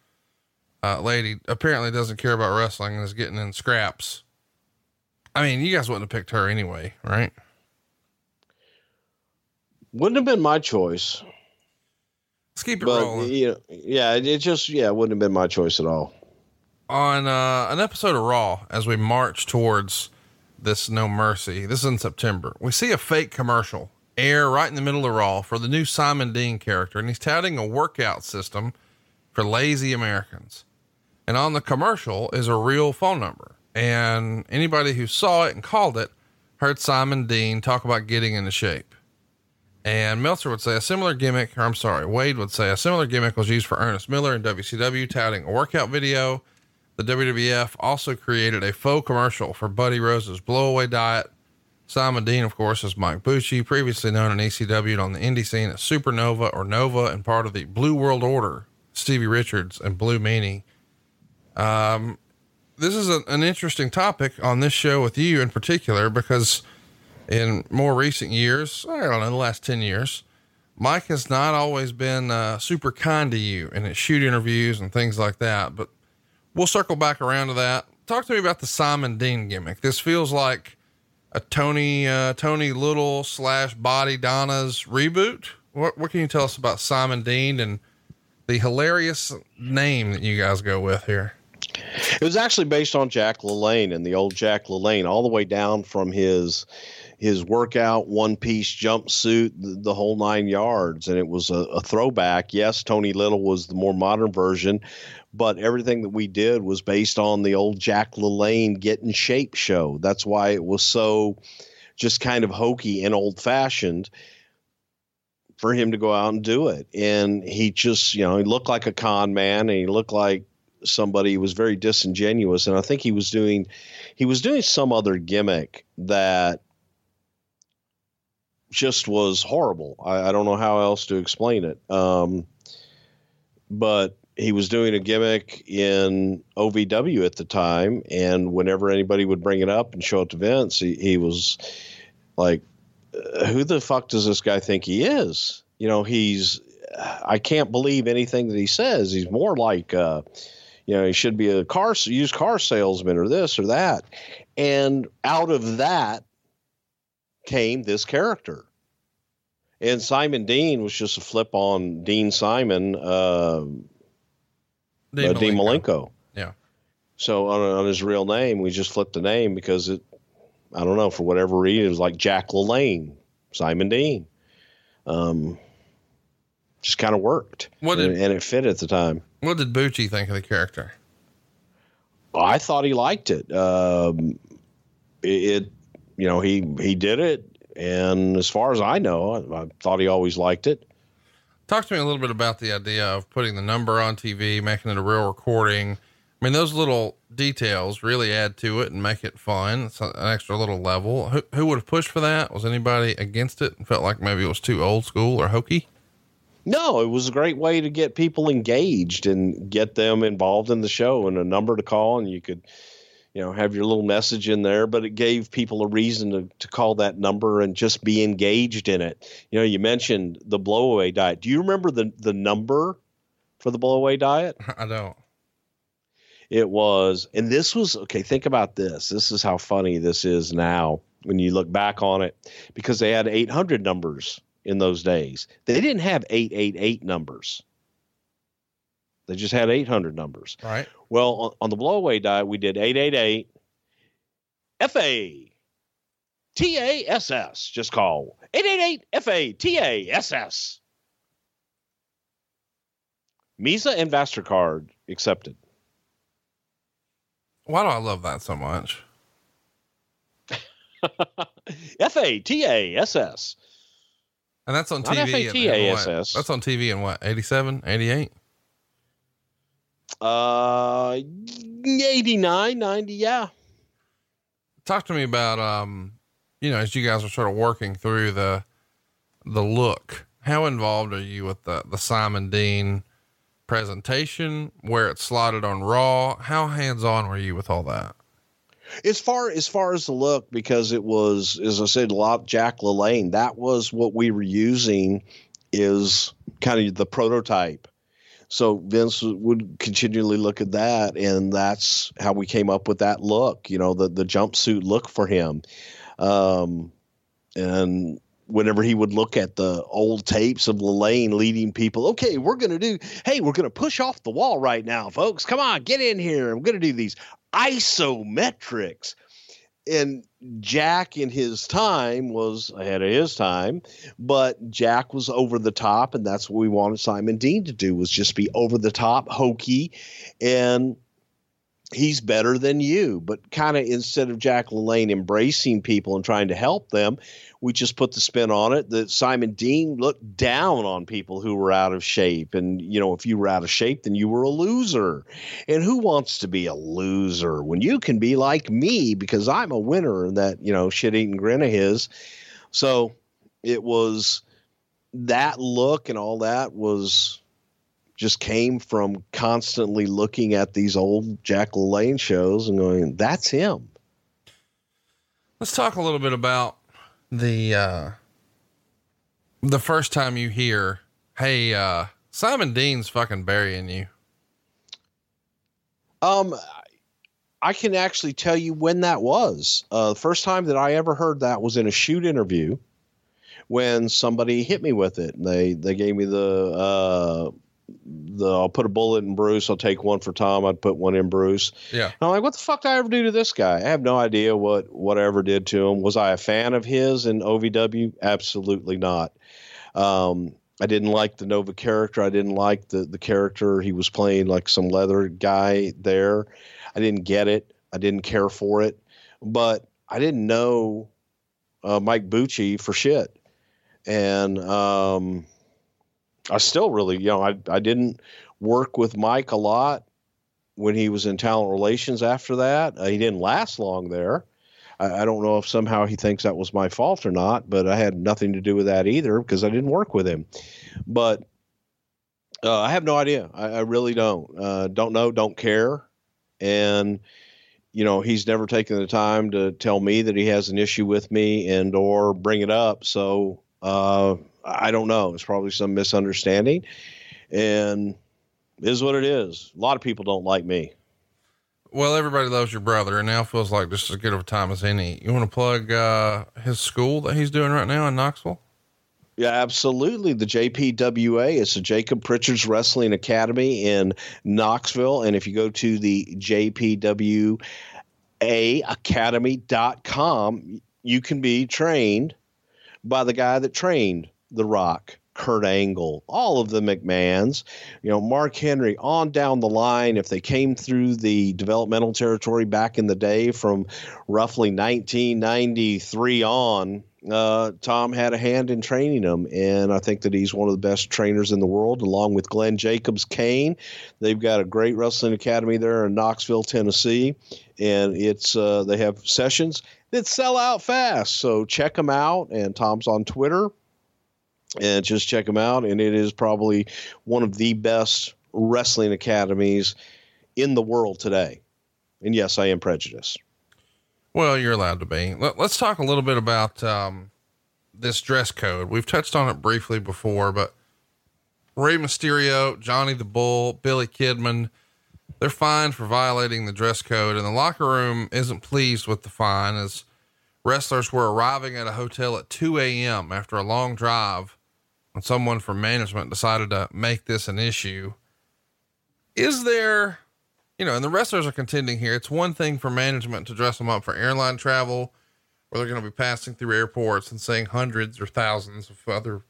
uh, lady apparently doesn't care about wrestling and is getting in scraps. I mean, you guys wouldn't have picked her anyway, right? Wouldn't have been my choice, Let's keep it but rolling. you know, yeah, it, just yeah, it wouldn't have been my choice at all. On uh, an episode of Raw, as we march towards this No Mercy, this is in September, we see a fake commercial air right in the middle of Raw for the new Simon Dean character, and he's touting a workout system for lazy Americans. And on the commercial is a real phone number. And anybody who saw it and called it heard Simon Dean talk about getting into shape. And Meltzer would say a similar gimmick, or I'm sorry, Wade would say a similar gimmick was used for Ernest Miller in WCW, touting a workout video. The WWF also created a faux commercial for Buddy Rose's blowaway diet. Simon Dean, of course, is Mike Bucci, previously known in ECW and on the indie scene as Supernova or Nova and part of the Blue World Order, Stevie Richards and Blue Meanie. Um, this is a, an interesting topic on this show with you in particular because in more recent years, I don't know, the last 10 years, Mike has not always been uh, super kind to you in his shoot interviews and things like that. But we'll circle back around to that. Talk to me about the Simon Dean gimmick. This feels like a Tony uh, Tony Little slash Bodydonnas reboot. What what can you tell us about Simon Dean and the hilarious name that you guys go with here? It was actually based on Jack LaLanne and the old Jack LaLanne, all the way down from his his workout one piece jumpsuit, the, the whole nine yards, and it was a, a throwback. Yes, Tony Little was the more modern version, but everything that we did was based on the old Jack LaLanne Get in Shape show. That's why it was so just kind of hokey and old fashioned. for him to go out and do it. And he just, you know, he looked like a con man and he looked like somebody who was very disingenuous. And I think he was doing, he was doing some other gimmick that just was horrible. I, I don't know how else to explain it. Um, but he was doing a gimmick in OVW at the time, and whenever anybody would bring it up and show it to Vince, he, he was like, uh, "Who the fuck does this guy think he is?" You know, he's. I can't believe anything that he says. He's more like, uh, you know, he should be a car used car salesman or this or that, and out of that came this character. And Simon Dean was just a flip on Dean Simon. Uh, Dean, uh, Dean Malenko. Malenko. Yeah. So on, on his real name, we just flipped the name because it, I don't know, for whatever reason, it was like Jack LaLanne, Simon Dean. Um, just kind of worked. What did- and, and it fit at the time. What did Bucci think of the character? I thought he liked it. Um, it, it, you know, he he did it, and as far as I know, I, I thought he always liked it. Talk to me a little bit about the idea of putting the number on TV, making it a real recording. I mean, those little details really add to it and make it fun. It's an extra little level. Who, who would have pushed for that? Was anybody against it and felt like maybe it was too old school or hokey? No, it was a great way to get people engaged and get them involved in the show and a number to call and you could you know have your little message in there but it gave people a reason to, to call that number and just be engaged in it. You know you mentioned the blowaway diet. Do you remember the the number for the blowaway diet? I don't. it was and this was okay think about this. This is how funny this is now when you look back on it because they had 800 numbers in those days. They didn't have 888 numbers they just had 800 numbers Right. well on, on the blowaway diet we did 888 fa tass just call 888 fa tass Visa and Mastercard accepted. Why do I love that so much? F A T A S S. And that's on Not TV. FATASS. That's on TV in what, 87, 88? Uh, 89, 90, yeah. Talk to me about, um, you know, as you guys are sort of working through the, the look, how involved are you with the, the Simon Dean presentation, where it's slotted on Raw? How hands on were you with all that? As far as far as the look, because it was, as I said, a lot Jack LaLanne. That was what we were using, is kind of the prototype. So Vince would continually look at that, and that's how we came up with that look. You know, the the jumpsuit look for him, um, and whenever he would look at the old tapes of LaLanne leading people, okay, we're going to do, hey, we're going to push off the wall right now, folks. Come on, get in here. I'm going to do these isometrics. And Jack in his time was ahead of his time, but Jack was over the top, and that's what we wanted Simon Dean to do was just be over the top, hokey, and he's better than you. But kind of instead of Jack LaLanne embracing people and trying to help them, we just put the spin on it that Simon Dean looked down on people who were out of shape. And, you know, if you were out of shape, then you were a loser. And who wants to be a loser when you can be like me because I'm a winner and that, you know, shit eating grin of his. So it was that look and all that was just came from constantly looking at these old Jack LaLanne shows and going, that's him. Let's talk a little bit about the, uh, the first time you hear, Hey, uh, Simon Dean's fucking burying you. Um, I can actually tell you when that was. Uh, the first time that I ever heard that was in a shoot interview when somebody hit me with it. And they they gave me the uh, the I'll put a bullet in Bruce. I'll take one for Tom. I'd put one in Bruce. Yeah. And I'm like, what the fuck did I ever do to this guy? I have no idea what what I ever did to him. Was I a fan of his in OVW? Absolutely not. Um, I didn't like the Nova character. I didn't like the the character he was playing, like some leather guy there. I didn't get it. I didn't care for it. But I didn't know uh, Mike Bucci for shit. and um, I still really, you know, I I didn't work with Mike a lot when he was in talent relations. After that, uh, he didn't last long there. I, I don't know if somehow he thinks that was my fault or not, but I had nothing to do with that either because I didn't work with him. But uh, I have no idea. I, I really don't. Uh, don't know. Don't care. And you know, he's never taken the time to tell me that he has an issue with me and or bring it up. So uh, I don't know. It's probably some misunderstanding, and it is what it is. A lot of people don't like me. Well, everybody loves your brother, and now feels like just as good of a time as any. You want to plug uh, his school that he's doing right now in Knoxville? Yeah, absolutely. The JPWA is the Jacob Prichard's Wrestling Academy in Knoxville. And if you go to the JPWAacademy.com, you can be trained by the guy that trained The Rock, Kurt Angle, all of the McMahons, you know, Mark Henry, on down the line. If they came through the developmental territory back in the day from roughly 1993 on, uh, Tom had a hand in training them, and I think that he's one of the best trainers in the world, along with Glenn Jacobs Kane. They've got a great wrestling academy there in Knoxville, Tennessee, and it's uh, they have sessions that sell out fast. So check them out, and Tom's on Twitter, and just check them out. And it is probably one of the best wrestling academies in the world today. And yes, I am prejudiced. Well, you're allowed to be. Let, us talk a little bit about um, this dress code. We've touched on it briefly before, but Rey Mysterio, Johnny the Bull, Billy Kidman, they're fined for violating the dress code, and the locker room isn't pleased with the fine as wrestlers were arriving at a hotel at 2 a.m. after a long drive when someone from management decided to make this an issue. Is there you know, and the wrestlers are contending here. It's one thing for management to dress them up for airline travel, where they're going to be passing through airports and seeing hundreds or thousands of other,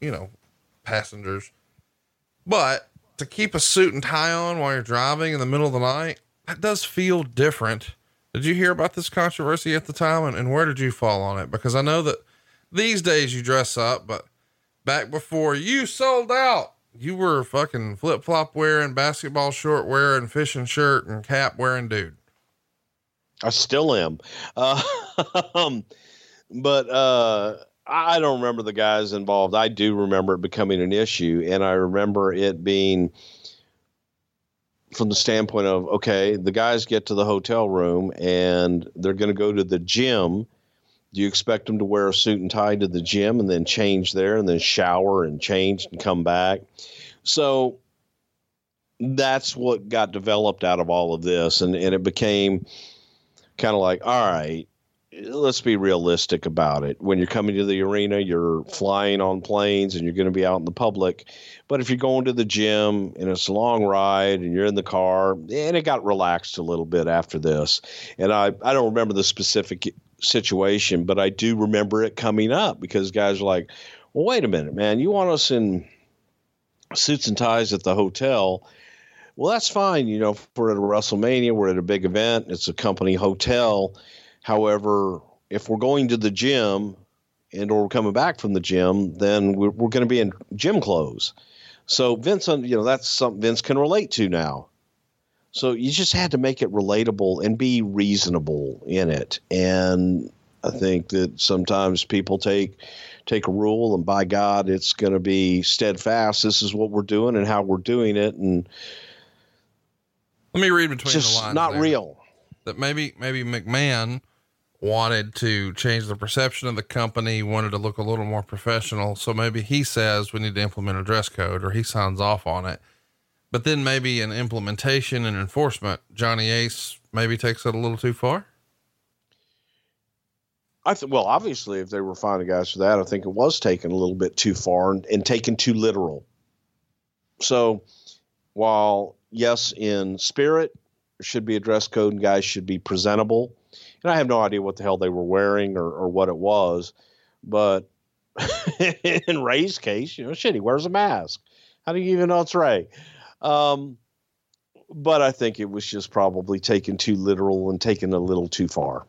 you know, passengers. But to keep a suit and tie on while you're driving in the middle of the night, that does feel different. Did you hear about this controversy at the time? And, and where did you fall on it? Because I know that these days you dress up, but back before you sold out, you were fucking flip flop wearing, basketball short wearing, fishing shirt and cap wearing dude. I still am. Uh, but uh, I don't remember the guys involved. I do remember it becoming an issue, and I remember it being from the standpoint of okay, the guys get to the hotel room and they're going to go to the gym. Do you expect them to wear a suit and tie to the gym and then change there and then shower and change and come back? So that's what got developed out of all of this. And, and it became kind of like, all right, let's be realistic about it. When you're coming to the arena, you're flying on planes and you're going to be out in the public. But if you're going to the gym and it's a long ride and you're in the car, and it got relaxed a little bit after this. And I, I don't remember the specific situation, but I do remember it coming up because guys are like, well, wait a minute, man, you want us in suits and ties at the hotel. Well, that's fine. You know, we're at a WrestleMania, we're at a big event, it's a company hotel. However, if we're going to the gym and or coming back from the gym, then we're, we're going to be in gym clothes. So Vince, you know, that's something Vince can relate to now. So you just had to make it relatable and be reasonable in it. And I think that sometimes people take take a rule and by God, it's going to be steadfast. This is what we're doing and how we're doing it. And let me read between just the lines. Not there. real. That maybe maybe McMahon wanted to change the perception of the company, wanted to look a little more professional. So maybe he says we need to implement a dress code or he signs off on it. But then maybe in implementation and enforcement, Johnny Ace maybe takes it a little too far. I well, obviously, if they were finding guys for that, I think it was taken a little bit too far and, and taken too literal. So, while yes, in spirit, should be a dress code and guys should be presentable, and I have no idea what the hell they were wearing or, or what it was, but in Rey's case, you know, shit, he wears a mask. How do you even know it's Rey? Um, but I think it was just probably taken too literal and taken a little too far.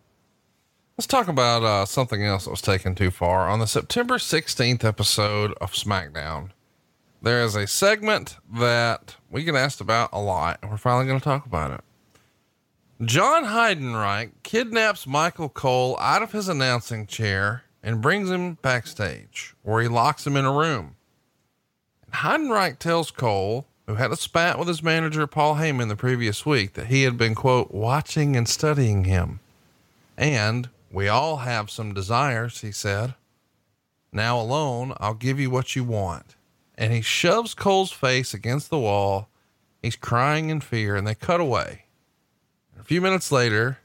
Let's talk about uh, something else that was taken too far. On the September 16th episode of SmackDown, there is a segment that we get asked about a lot, and we're finally going to talk about it. John Heidenreich kidnaps Michael Cole out of his announcing chair and brings him backstage, where he locks him in a room. And Heidenreich tells Cole, who had a spat with his manager Paul Heyman the previous week, that he had been, quote, watching and studying him. And we all have some desires, he said. Now alone, I'll give you what you want. And he shoves Cole's face against the wall. He's crying in fear, and they cut away. A few minutes later,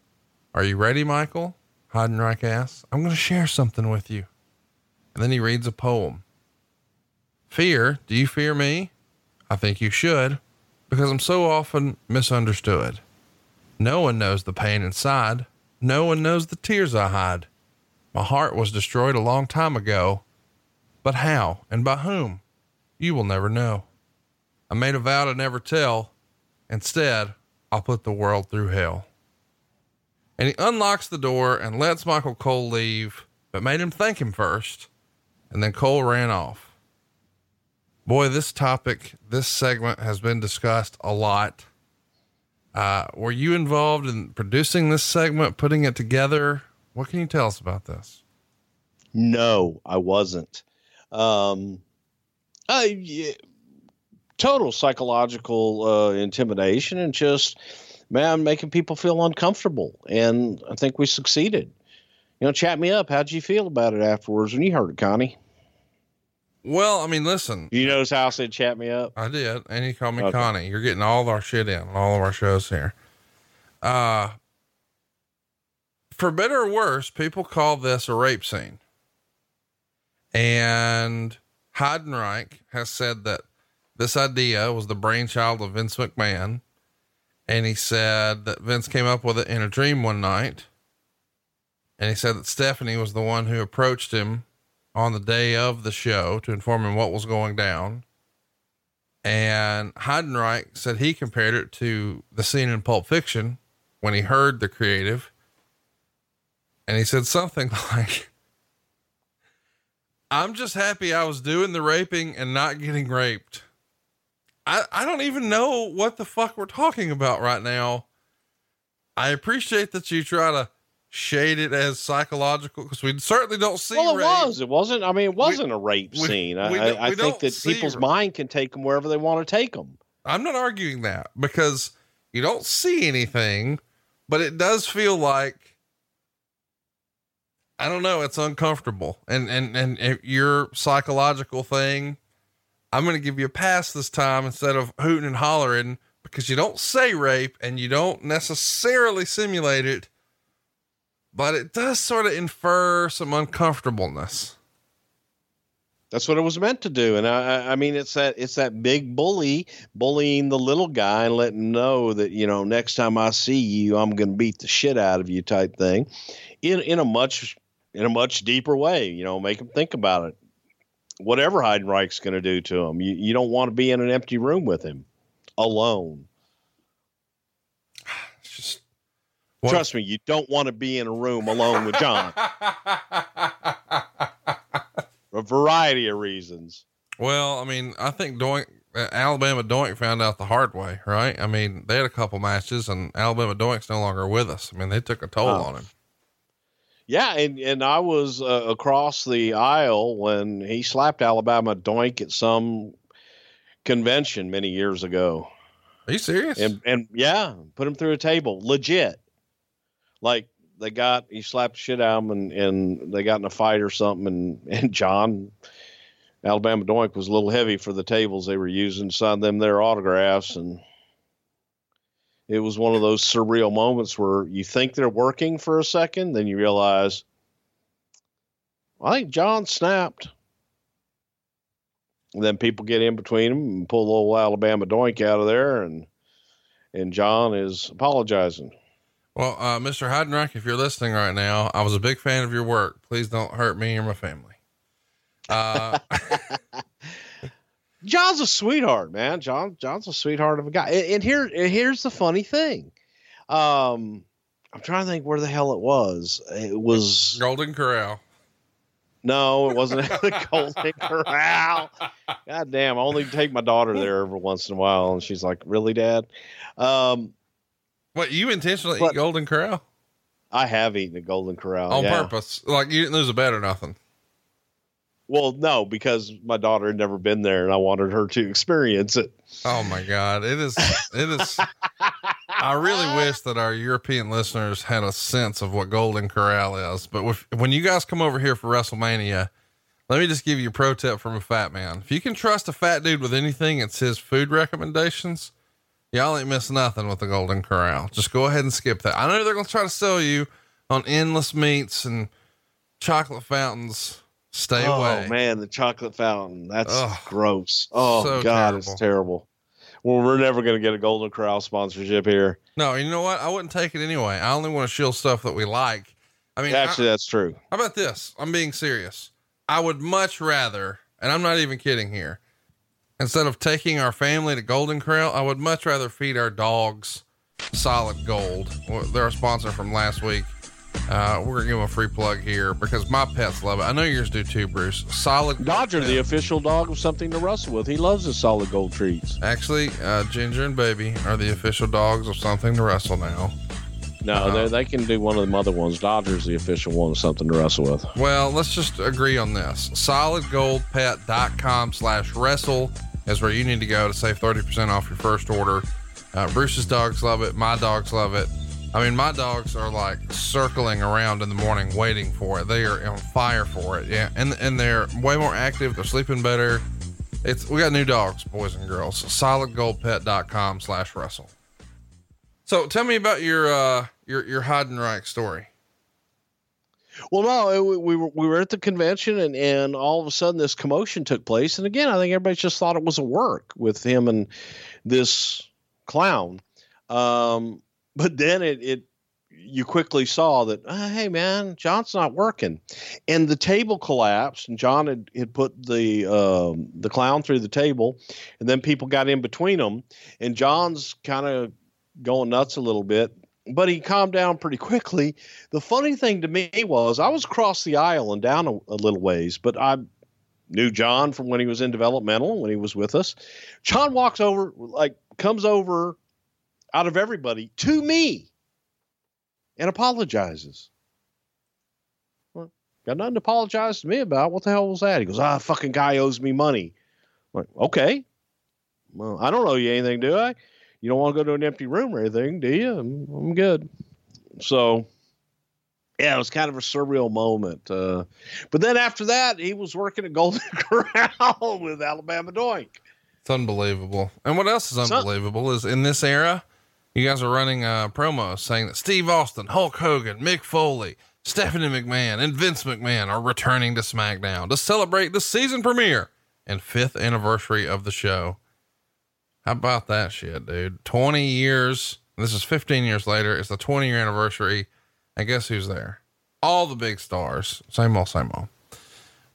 Are you ready, Michael? Heidenreich asks. I'm going to share something with you. And then he reads a poem. Fear, do you fear me? I think you should, because I'm so often misunderstood. No one knows the pain inside. No one knows the tears I hide. My heart was destroyed a long time ago. But how and by whom? You will never know. I made a vow to never tell. Instead, I'll put the world through hell. And he unlocks the door and lets Michael Cole leave, but made him thank him first. And then Cole ran off. Boy, this topic, this segment has been discussed a lot. Uh, were you involved in producing this segment, putting it together? What can you tell us about this? No, I wasn't. Um, I, yeah, total psychological uh, intimidation and just, man, making people feel uncomfortable. And I think we succeeded. You know, chat me up. How'd you feel about it afterwards when you heard it, Connie? Well, I mean, listen. You notice how I said chat me up? I did. And you called me Okay. Connie. You're getting all of our shit in, all of our shows here. Uh, for better or worse, people call this a rape scene. And Heidenreich has said that this idea was the brainchild of Vince McMahon. And he said that Vince came up with it in a dream one night. And he said that Stephanie was the one who approached him on the day of the show to inform him what was going down. And Heidenreich said he compared it to the scene in Pulp Fiction when he heard the creative. And he said something like, I'm just happy I was doing the raping and not getting raped. I, I don't even know what the fuck we're talking about right now. I appreciate that you try to shade it as psychological because we certainly don't see Well, it rape. was. It wasn't. I mean, it wasn't a rape we- scene. I, we I, I think that people's rape. mind can take them wherever they want to take them. I'm not arguing that because you don't see anything, but it does feel like I don't know, it's uncomfortable. And and and if your psychological thing, I'm going to give you a pass this time instead of hooting and hollering because you don't say rape and you don't necessarily simulate it, but it does sort of infer some uncomfortableness. That's what it was meant to do. And I, I- mean, it's that it's that big bully bullying the little guy and letting know that you know next time I see you, I'm going to beat the shit out of you, type thing, in in a much in a much deeper way. You know, make him think about it. Whatever Heidenreich's going to do to him, you you don't want to be in an empty room with him, alone. It's just What- Trust me, you don't want to be in a room alone with John. a variety of reasons. Well, I mean, I think Doink, uh, Alabama Doink found out the hard way, right? I mean, they had a couple matches and Alabama Doink's no longer with us. I mean, they took a toll Oh. on him. Yeah, and and I was uh, across the aisle when he slapped Alabama Doink at some convention many years ago, Are you serious? and and yeah, put him through a table, legit. Like they got he slapped shit out of him, and and they got in a fight or something, and and John. Alabama Doink was a little heavy for the tables they were using, signed them their autographs, and it was one of those surreal moments where you think they're working for a second, then you realize, I think John snapped. And then people get in between them and pull the old Alabama doink out of there, and and John is apologizing. Well, uh, Mr. Heidenreich, if you're listening right now, I was a big fan of your work. Please don't hurt me or my family. Uh, John's a sweetheart, man. John John's a sweetheart of a guy. And, and here and here's the funny thing. Um I'm trying to think where the hell it was. It was Golden Corral. no, it wasn't the Golden Corral. God damn, I only take my daughter there every once in a while, and she's like, "Really, Dad?" Um, What you intentionally What? eat Golden Corral I have eaten a Golden Corral on yeah. purpose? Like you didn't lose a bet or nothing. Well, no, because my daughter had never been there, and I wanted her to experience it. Oh my God. It is, it is. I really wish that our European listeners had a sense of what Golden Corral is. But when you guys come over here for WrestleMania, let me just give you a pro tip from a fat man. If you can trust a fat dude with anything, it's his food recommendations. Y'all ain't miss nothing with the Golden Corral. Just go ahead and skip that. I know they're going to try to sell you on endless meats and chocolate fountains. Stay oh away. Oh man, the chocolate fountain. That's Ugh. gross. Oh So god, terrible. it's terrible. Well, we're never going to get a Golden Corral sponsorship here. No, you know what? I wouldn't take it anyway. I only want to shield stuff that we like. I mean, I- Actually, that's true. How about this? I'm being serious. I would much rather, and I'm not even kidding here, instead of taking our family to Golden Corral, I would much rather feed our dogs solid gold. They're a sponsor from last week. Uh, we're gonna give them a free plug here because my pets love it. I know yours do too, Bruce. Solid Dodger, the official dog of something to wrestle with. He loves his solid gold treats. Actually, uh, Ginger and Baby are the official dogs of something to wrestle now. No, Uh-huh. they, they can do one of the other ones. Dodger's the official one something to wrestle with. Well, let's just agree on this. Solidgoldpet.com slash wrestle is where you need to go to save 30% off your first order. Uh, Bruce's dogs love it. My dogs love it. I mean, my dogs are like circling around in the morning waiting for it. They are on fire for it. Yeah. And, and they're way more active. They're sleeping better. It's, we got new dogs, boys and girls. Solidgoldpet.com slash wrestle. So tell me about your, uh, your, your Heidenreich story. Well, no, it, we- we were we were at the convention, and and all of a sudden this commotion took place. And again, I think everybody just thought it was a work with him and this clown. Um, but then it it you quickly saw that "Ah, hey man, John's not working, and the table collapsed, and John had, had put the um, the clown through the table, and then people got in between them, and John's kind of going nuts a little bit. But he calmed down pretty quickly the funny thing to me was I was across the aisle and down a, a little ways, but I knew John from when he was in developmental when he was with us. John walks over, like comes over out of everybody to me and apologizes. Well, got nothing to apologize to me about. What the hell was that? He goes, ah, fucking guy owes me money. I'm like, okay. Well, I don't owe you anything, do I? You don't want to go to an empty room or anything, do you? I'm, I'm good. So, yeah, it was kind of a surreal moment. Uh, but then after that, he was working at Golden Corral with Alabama Doink. It's unbelievable. And what else is unbelievable is in this era, you guys are running uh, promos saying that Steve Austin, Hulk Hogan, Mick Foley, Stephanie McMahon, and Vince McMahon are returning to SmackDown to celebrate the season premiere and fifth anniversary of the show. How about that shit, dude? 20 years. This is 15 years later. It's the 20 year anniversary. And guess who's there? All the big stars. Same old, same old.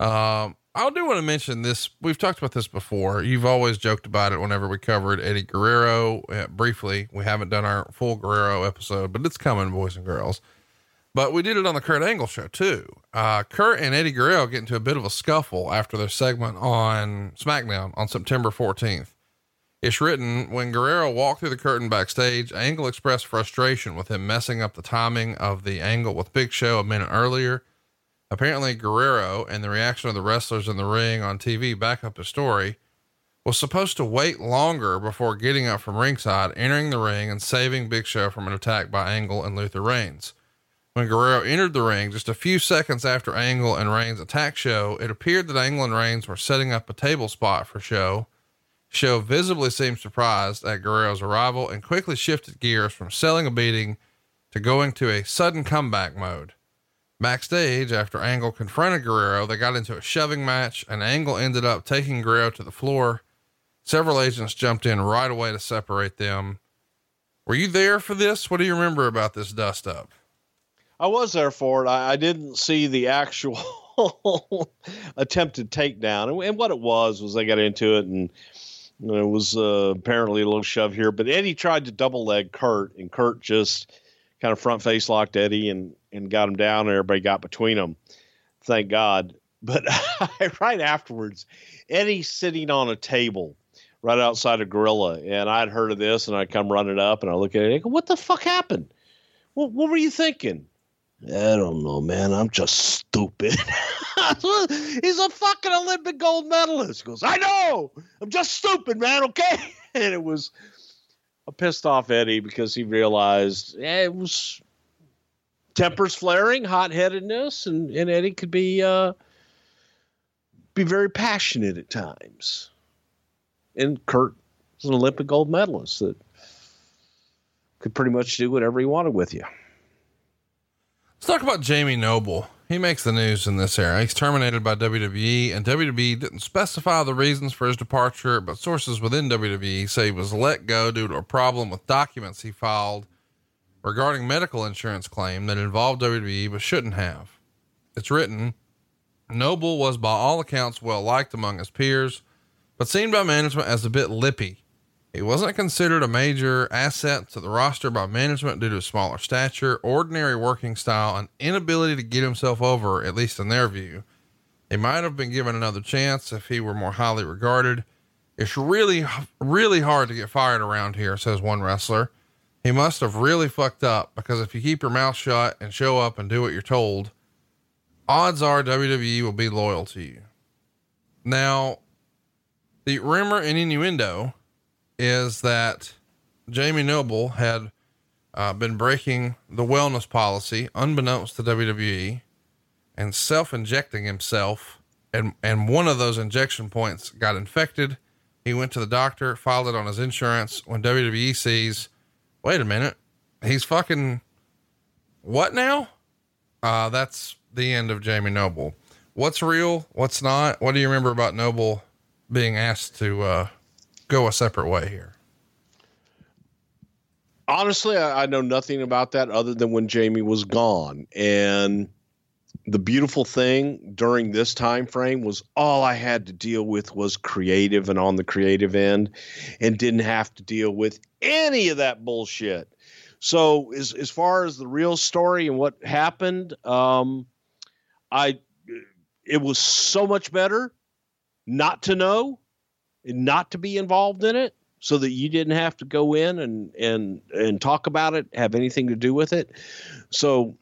Um, I do want to mention this. We've talked about this before. You've always joked about it whenever we covered Eddie Guerrero uh, briefly. We haven't done our full Guerrero episode, but it's coming, boys and girls. But we did it on the Kurt Angle show too. Uh, Kurt and Eddie Guerrero get into a bit of a scuffle after their segment on SmackDown on September 14th. It's written when Guerrero walked through the curtain backstage, Angle expressed frustration with him messing up the timing of the angle with Big Show a minute earlier. Apparently, Guerrero and the reaction of the wrestlers in the ring on TV back up the story was supposed to wait longer before getting up from ringside, entering the ring, and saving Big Show from an attack by Angle and Luther Reigns. When Guerrero entered the ring just a few seconds after Angle and Reigns attacked Show, it appeared that Angle and Reigns were setting up a table spot for Show. Show visibly seemed surprised at Guerrero's arrival and quickly shifted gears from selling a beating to going to a sudden comeback mode. Backstage, after Angle confronted Guerrero, they got into a shoving match, and Angle ended up taking Guerrero to the floor. Several agents jumped in right away to separate them. Were you there for this? What do you remember about this dust up? I was there for it. I, I didn't see the actual attempted takedown. And, and what it was was they got into it and it was uh, apparently a little shove here. But Eddie tried to double leg Kurt, and Kurt just kind of front face locked Eddie and and got him down. And everybody got between them. Thank God. But right afterwards, Eddie's sitting on a table right outside of Gorilla, and I'd heard of this, and I come running up, and I look at it, and I go, "What the fuck happened? What, what were you thinking?" I don't know, man. I'm just stupid. He's a fucking Olympic gold medalist. He goes, I know. I'm just stupid, man. Okay. And it was a pissed off Eddie because he realized it was tempers flaring, hot headedness, and, and Eddie could be uh, be very passionate at times. And Kurt was an Olympic gold medalist that could pretty much do whatever he wanted with you. Let's talk about Jamie Noble. He makes the news in this era. He's terminated by WWE, and WWE didn't specify the reasons for his departure, but sources within WWE say he was let go due to a problem with documents he filed regarding medical insurance claim that involved WWE but shouldn't have. It's written Noble was by all accounts well liked among his peers, but seen by management as a bit lippy he wasn't considered a major asset to the roster by management due to his smaller stature, ordinary working style, and inability to get himself over, at least in their view. He might have been given another chance if he were more highly regarded. It's really, really hard to get fired around here, says one wrestler. He must have really fucked up because if you keep your mouth shut and show up and do what you're told, odds are WWE will be loyal to you. Now, the rumor and innuendo is that Jamie Noble had uh, been breaking the wellness policy unbeknownst to WWE and self injecting himself. And, and one of those injection points got infected. He went to the doctor, filed it on his insurance. When WWE sees, wait a minute, he's fucking what now? Uh, that's the end of Jamie Noble. What's real? What's not? What do you remember about Noble being asked to, uh, go a separate way here? Honestly, I, I know nothing about that other than when Jamie was gone. And the beautiful thing during this time frame was all I had to deal with was creative and on the creative end and didn't have to deal with any of that bullshit. So as as far as the real story and what happened, um, I it was so much better not to know not to be involved in it so that you didn't have to go in and and and talk about it have anything to do with it. So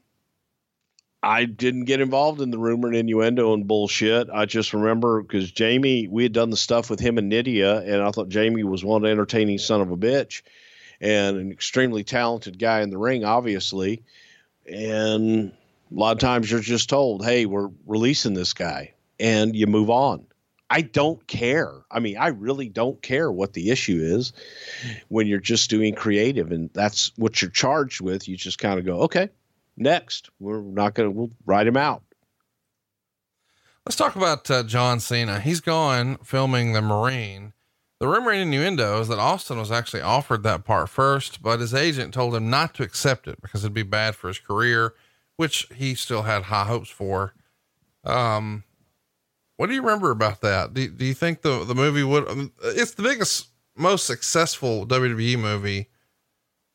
i didn't get involved in the rumor and innuendo and bullshit. I just remember because jamie we had done the stuff with him and Nidia and i thought jamie was one entertaining son of a bitch and an extremely talented guy in the ring obviously. And a lot of times you're just told hey we're releasing this guy and you move on I don't care. I mean, I really don't care what the issue is when you're just doing creative and that's what you're charged with. You just kind of go, okay, next. We're not going to, we'll write him out. Let's talk about uh, John Cena. He's gone filming The Marine. The rumor and innuendo is that Austin was actually offered that part first, but his agent told him not to accept it because it'd be bad for his career, which he still had high hopes for. Um, what do you remember about that? Do, do you think the, the movie would, it's the biggest, most successful WWE movie,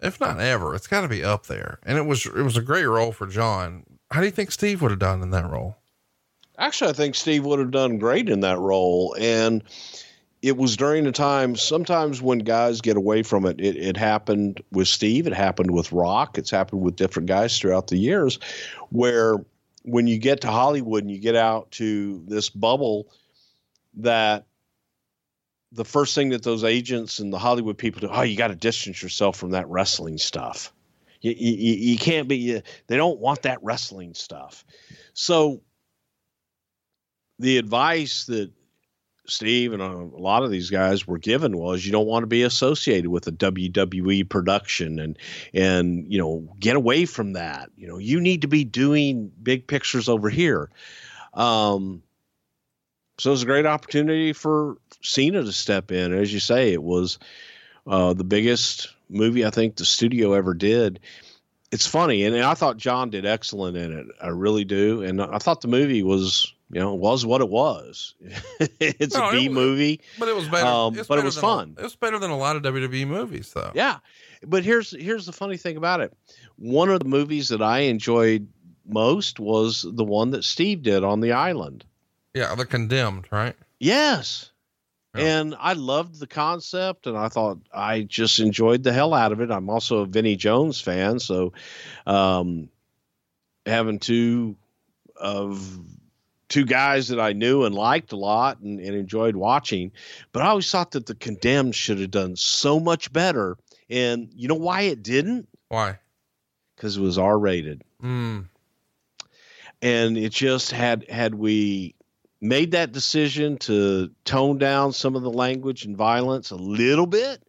if not ever. It's got to be up there. And it was, it was a great role for John. How do you think Steve would have done in that role? Actually, I think Steve would have done great in that role. And it was during the time, sometimes when guys get away from it, it, it happened with Steve, it happened with Rock, it's happened with different guys throughout the years where when you get to Hollywood and you get out to this bubble that the first thing that those agents and the Hollywood people do, oh, you got to distance yourself from that wrestling stuff. You, you, you can't be, you, they don't want that wrestling stuff. So the advice that Steve and a, a, lot of these guys were given was you don't want to be associated with a WWE production and and you know get away from that. You know you need to be doing big pictures over here. Um, so it was a great opportunity for Cena to step in. As you say, it was uh, the biggest movie I think the studio ever did. It's funny, and I thought John did excellent in it. I really do, and I thought the movie was you know, it was what it was. it's no, a B movie, but it was better. Um, it but it was fun. A, it was better than a lot of WWE movies, though. Yeah, but here's here's the funny thing about it. One of the movies that I enjoyed most was the one that Steve did on the island. Yeah, the condemned, right? Yes. Yeah. And I loved the concept and I thought I just enjoyed the hell out of it. I'm also a Vinnie Jones fan, so um having two of two guys that I knew and liked a lot and, and enjoyed watching. But I always thought that the condemned should have done so much better. And you know why it didn't? Why? Because it was R rated. Mm, and it just had had we made that decision to tone down some of the language and violence a little bit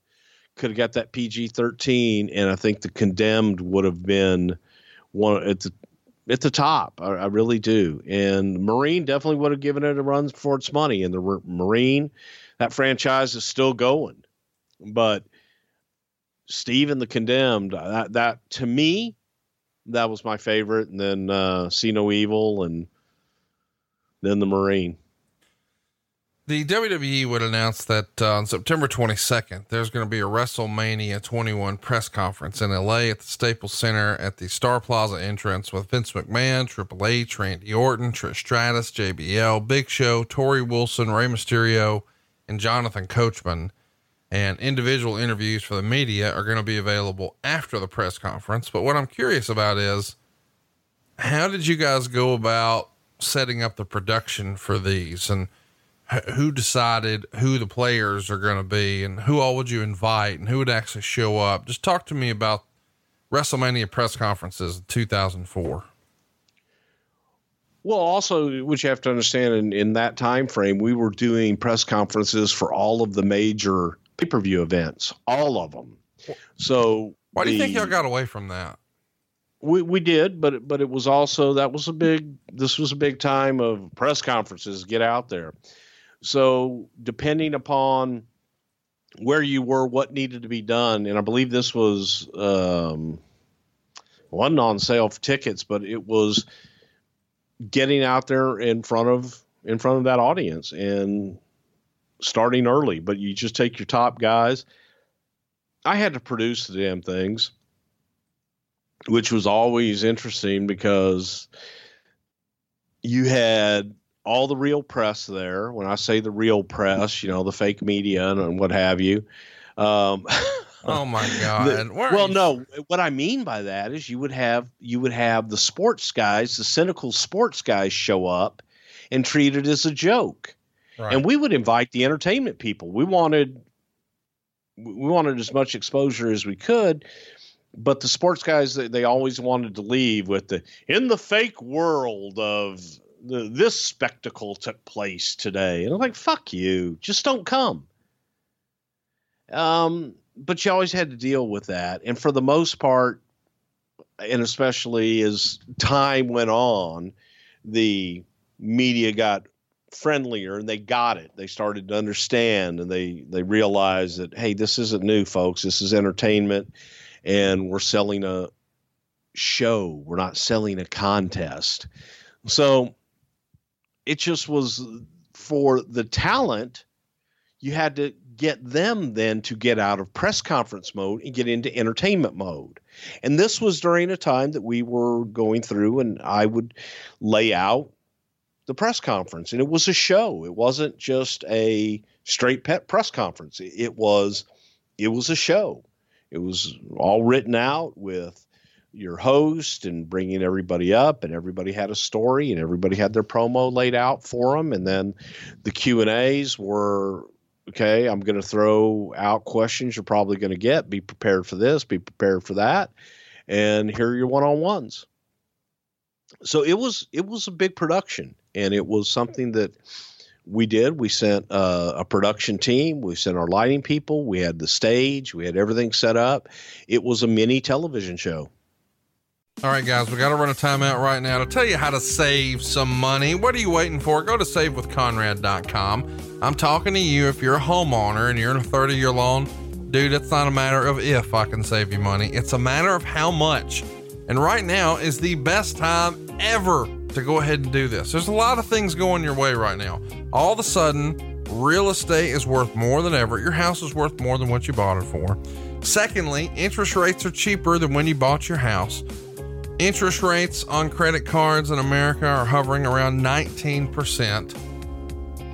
could have got that PG-13 and I think the condemned would have been one at the at the top. I, I really do. And Marine definitely would have given it a run for its money. And the Marine that franchise is still going. But Steve and the condemned that, that to me that was my favorite, and then uh, See No Evil, and then the Marine. The WWE would announce that uh, on September 22nd, there's going to be a WrestleMania 21 press conference in LA at the Staples Center at the Star Plaza entrance with Vince McMahon, Triple H, Randy Orton, Trish Stratus, JBL, Big Show, Torrie Wilson, Rey Mysterio, and Jonathan Coachman. And individual interviews for the media are going to be available after the press conference. But what I'm curious about is how did you guys go about setting up the production for these and who decided who the players are going to be and who all would you invite and who would actually show up? Just talk to me about WrestleMania press conferences in 2004. Well, also, what you have to understand in, in that time frame, we were doing press conferences for all of the major pay per view events, all of them. So, Why do you think y'all got away from that? We we did, but it- but it was also that was a big. This was a big time of press conferences. Get out there. So depending upon where you were, what needed to be done, and I believe this was um, wasn't on sale for tickets, but it was getting out there in front of in front of that audience and starting early. But you just take your top guys. I had to produce the damn things which was always interesting because you had all the real press there. When I say the real press, you know, the fake media and, and what have you. Um, Oh my God. Are well, no. What I mean by that is you would have you would have the sports guys, the cynical sports guys, show up and treat it as a joke Right. and we would invite the entertainment people. We wanted we wanted as much exposure as we could, but the sports guys they, they always wanted to leave with the in the fake world of the, this spectacle took place today, and I'm like, fuck you, just don't come. Um, but you always had to deal with that, and for the most part, and especially as time went on, the media got friendlier and they got it. They started to understand and they they realized that hey this isn't new folks. This is entertainment and we're selling a show. We're not selling a contest. So it just was for the talent you had to get them then to get out of press conference mode and get into entertainment mode. And this was during a time that we were going through and i would lay out the press conference. And it was a show. It wasn't just a straight pet press conference. It, was it was a show. It was all written out with your host and bringing everybody up and everybody had a story and everybody had their promo laid out for them and then the q and a's were okay i'm going to throw out questions you're probably going to get. Be prepared for this be prepared for that and here are your one-on-ones. So it was it was a big production and it was something that we did. We sent uh, a production team. We sent our lighting people. We had the stage. We had everything set up. It was a mini television show All right, guys, we got to run a timeout right now to tell you how to save some money. What are you waiting for? Go to savewithconrad.com. I'm talking to you if you're a homeowner and you're in a 30 year loan. Dude, it's not a matter of if I can save you money, it's a matter of how much. And right now is the best time ever to go ahead and do this. There's a lot of things going your way right now. All of a sudden, real estate is worth more than ever. Your house is worth more than what you bought it for. Secondly, interest rates are cheaper than when you bought your house. Interest rates on credit cards in America are hovering around 19%.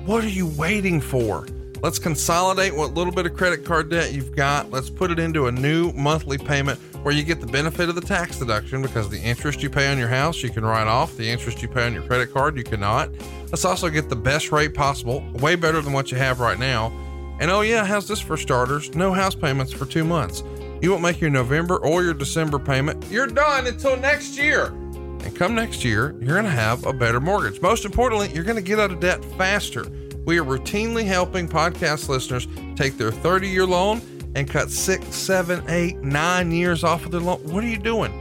What are you waiting for? Let's consolidate what little bit of credit card debt you've got. Let's put it into a new monthly payment where you get the benefit of the tax deduction because the interest you pay on your house you can write off, the interest you pay on your credit card you cannot. Let's also get the best rate possible, way better than what you have right now. And oh, yeah, how's this for starters? No house payments for two months. You won't make your November or your December payment. You're done until next year. And come next year, you're going to have a better mortgage. Most importantly, you're going to get out of debt faster. We are routinely helping podcast listeners take their 30 year loan and cut six, seven, eight, nine years off of their loan. What are you doing?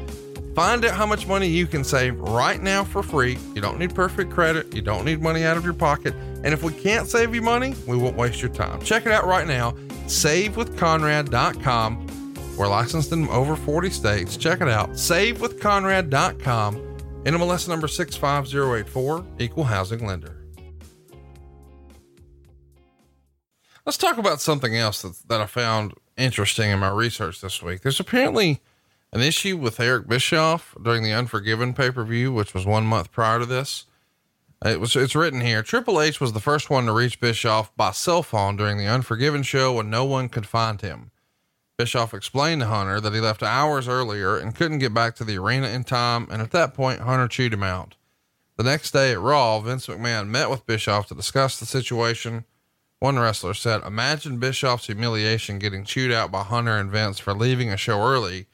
Find out how much money you can save right now for free. You don't need perfect credit, you don't need money out of your pocket. And if we can't save you money, we won't waste your time. Check it out right now savewithconrad.com. We're licensed in over 40 states. Check it out savewithconrad.com. NMLS number 65084, equal housing lender. Let's talk about something else that, that I found interesting in my research this week. There's apparently an issue with Eric Bischoff during the Unforgiven pay per view, which was one month prior to this. It was it's written here. Triple H was the first one to reach Bischoff by cell phone during the Unforgiven show when no one could find him. Bischoff explained to Hunter that he left hours earlier and couldn't get back to the arena in time, and at that point, Hunter chewed him out. The next day at Raw, Vince McMahon met with Bischoff to discuss the situation. One wrestler said, Imagine Bischoff's humiliation getting chewed out by Hunter and Vince for leaving a show early,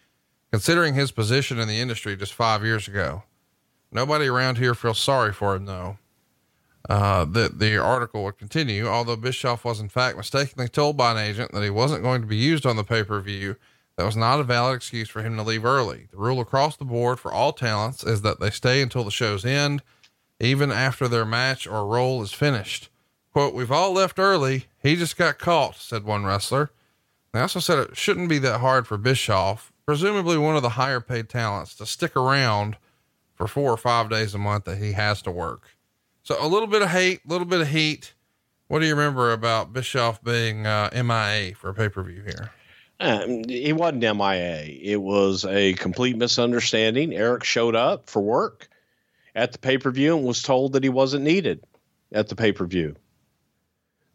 considering his position in the industry just five years ago. Nobody around here feels sorry for him, though. Uh, the, the article would continue. Although Bischoff was in fact mistakenly told by an agent that he wasn't going to be used on the pay per view, that was not a valid excuse for him to leave early. The rule across the board for all talents is that they stay until the show's end, even after their match or role is finished. Quote, we've all left early. He just got caught, said one wrestler. They also said it shouldn't be that hard for Bischoff, presumably one of the higher paid talents, to stick around for four or five days a month that he has to work. So a little bit of hate, a little bit of heat. What do you remember about Bischoff being uh, MIA for a pay per view here? Um, he wasn't MIA. It was a complete misunderstanding. Eric showed up for work at the pay per view and was told that he wasn't needed at the pay per view.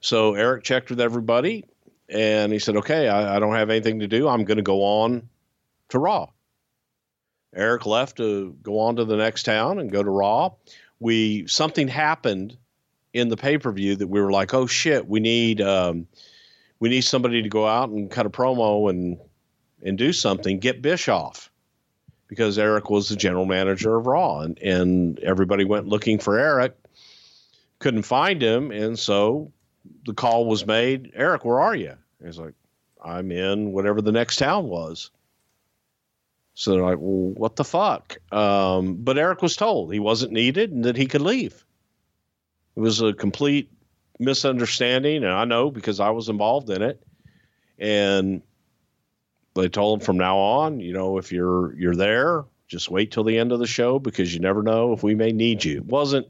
So Eric checked with everybody and he said, okay, I, I don't have anything to do. I'm going to go on to Raw. Eric left to go on to the next town and go to Raw. We something happened in the pay per view that we were like, oh shit, we need um, we need somebody to go out and cut a promo and and do something. Get Bischoff because Eric was the general manager of Raw, and and everybody went looking for Eric, couldn't find him, and so the call was made, Eric, where are you? he's like, I'm in whatever the next town was. So they're like, well, what the fuck? Um, but Eric was told he wasn't needed and that he could leave. It was a complete misunderstanding, and I know because I was involved in it. And they told him from now on, you know, if you're you're there, just wait till the end of the show because you never know if we may need you. It wasn't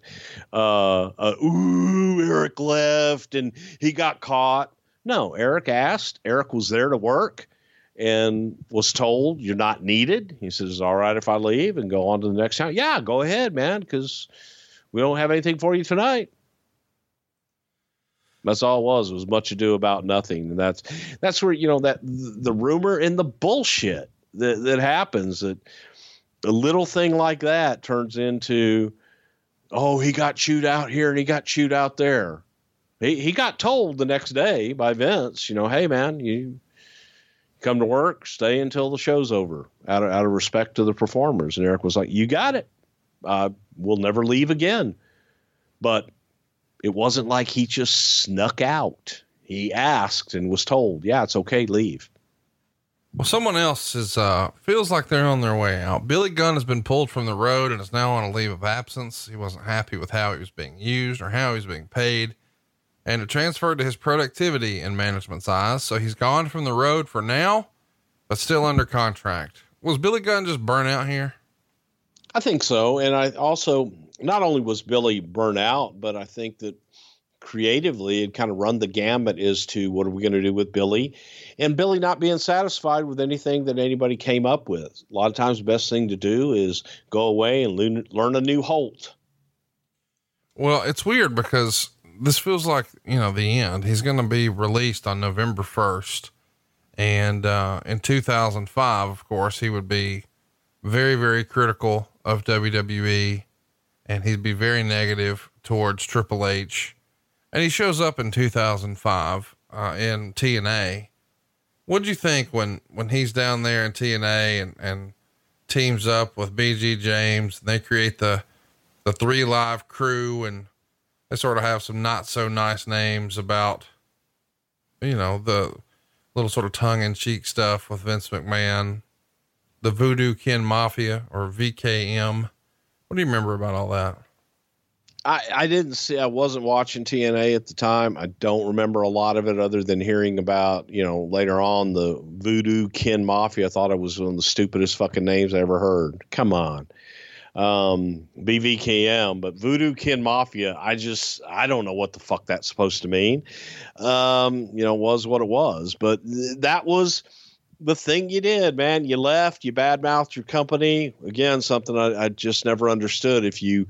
uh, uh ooh Eric left and he got caught. No, Eric asked. Eric was there to work and was told you're not needed. He says, "All right if I leave and go on to the next town." Yeah, go ahead, man, because we don't have anything for you tonight. That's all it was. Was much ado about nothing, and that's that's where you know that the rumor and the bullshit that that happens that a little thing like that turns into, oh, he got chewed out here and he got chewed out there. He he got told the next day by Vince, you know, hey man, you come to work, stay until the show's over, out of out of respect to the performers. And Eric was like, you got it. Uh, we'll never leave again. But it wasn't like he just snuck out. He asked and was told, yeah, it's okay, leave. Well, someone else is uh feels like they're on their way out. Billy Gunn has been pulled from the road and is now on a leave of absence. He wasn't happy with how he was being used or how he was being paid, and it transferred to his productivity in management's eyes. So he's gone from the road for now, but still under contract. Was Billy Gunn just burnt out here? I think so, and I also not only was Billy burnt out, but I think that creatively and kind of run the gamut as to what are we going to do with Billy, and Billy not being satisfied with anything that anybody came up with. A lot of times, the best thing to do is go away and learn, learn a new Holt. Well, it's weird because this feels like, you know, the end. He's going to be released on November 1st. And, uh, in 2005, of course, he would be very, very critical of WWE and he'd be very negative towards Triple H. And he shows up in 2005, uh, in TNA. What'd you think when, when he's down there in TNA and, and teams up with BG James and they create the, the 3Live Kru and they sort of have some not so nice names about, you know, the little sort of tongue in cheek stuff with Vince McMahon, the Voodoo Kin Mafia or VKM. What do you remember about all that? I, I didn't see, I wasn't watching TNA at the time. I don't remember a lot of it other than hearing about, you know, later on the Voodoo Kin Mafia. I thought it was one of the stupidest fucking names I ever heard. Come on um, BVKM, but Voodoo Kin Mafia, I just I don't know what the fuck that's supposed to mean. Um, you know, was what it was, but th- that was the thing you did, man. You left, you badmouthed your company. Again, something I, I just never understood. If you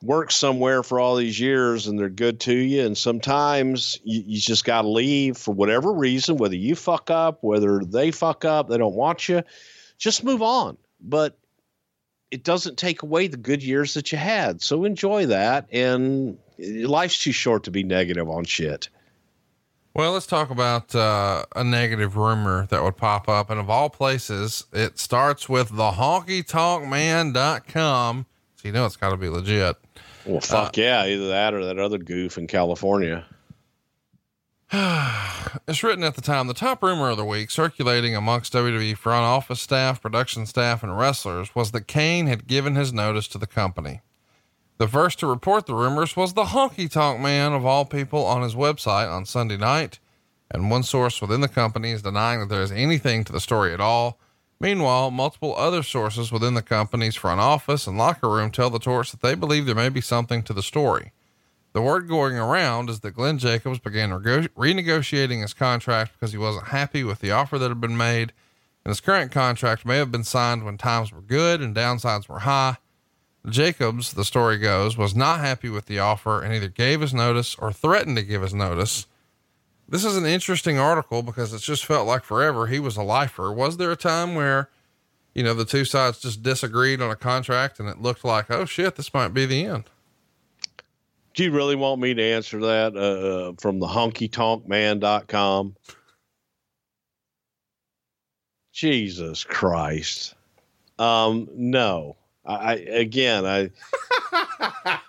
work somewhere for all these years and they're good to you, and sometimes you, you just got to leave for whatever reason, whether you fuck up, whether they fuck up, they don't want you, just move on. But it doesn't take away the good years that you had. So enjoy that. And life's too short to be negative on shit. Well, let's talk about uh, a negative rumor that would pop up. And of all places, it starts with the honkytonkman.com. So you know it's got to be legit. Well, fuck uh, yeah. Either that or that other goof in California. it's written at the time the top rumor of the week circulating amongst WWE front office staff, production staff, and wrestlers was that Kane had given his notice to the company. The first to report the rumors was the honky tonk man of all people on his website on Sunday night, and one source within the company is denying that there is anything to the story at all. Meanwhile, multiple other sources within the company's front office and locker room tell the Torch that they believe there may be something to the story. The word going around is that Glenn Jacobs began re- renegotiating his contract because he wasn't happy with the offer that had been made. And his current contract may have been signed when times were good and downsides were high. Jacobs, the story goes, was not happy with the offer and either gave his notice or threatened to give his notice. This is an interesting article because it's just felt like forever he was a lifer. Was there a time where, you know, the two sides just disagreed on a contract and it looked like, oh shit, this might be the end? Do you really want me to answer that uh, uh from the honkytonkman.com? Jesus Christ. Um, no. I, I again, I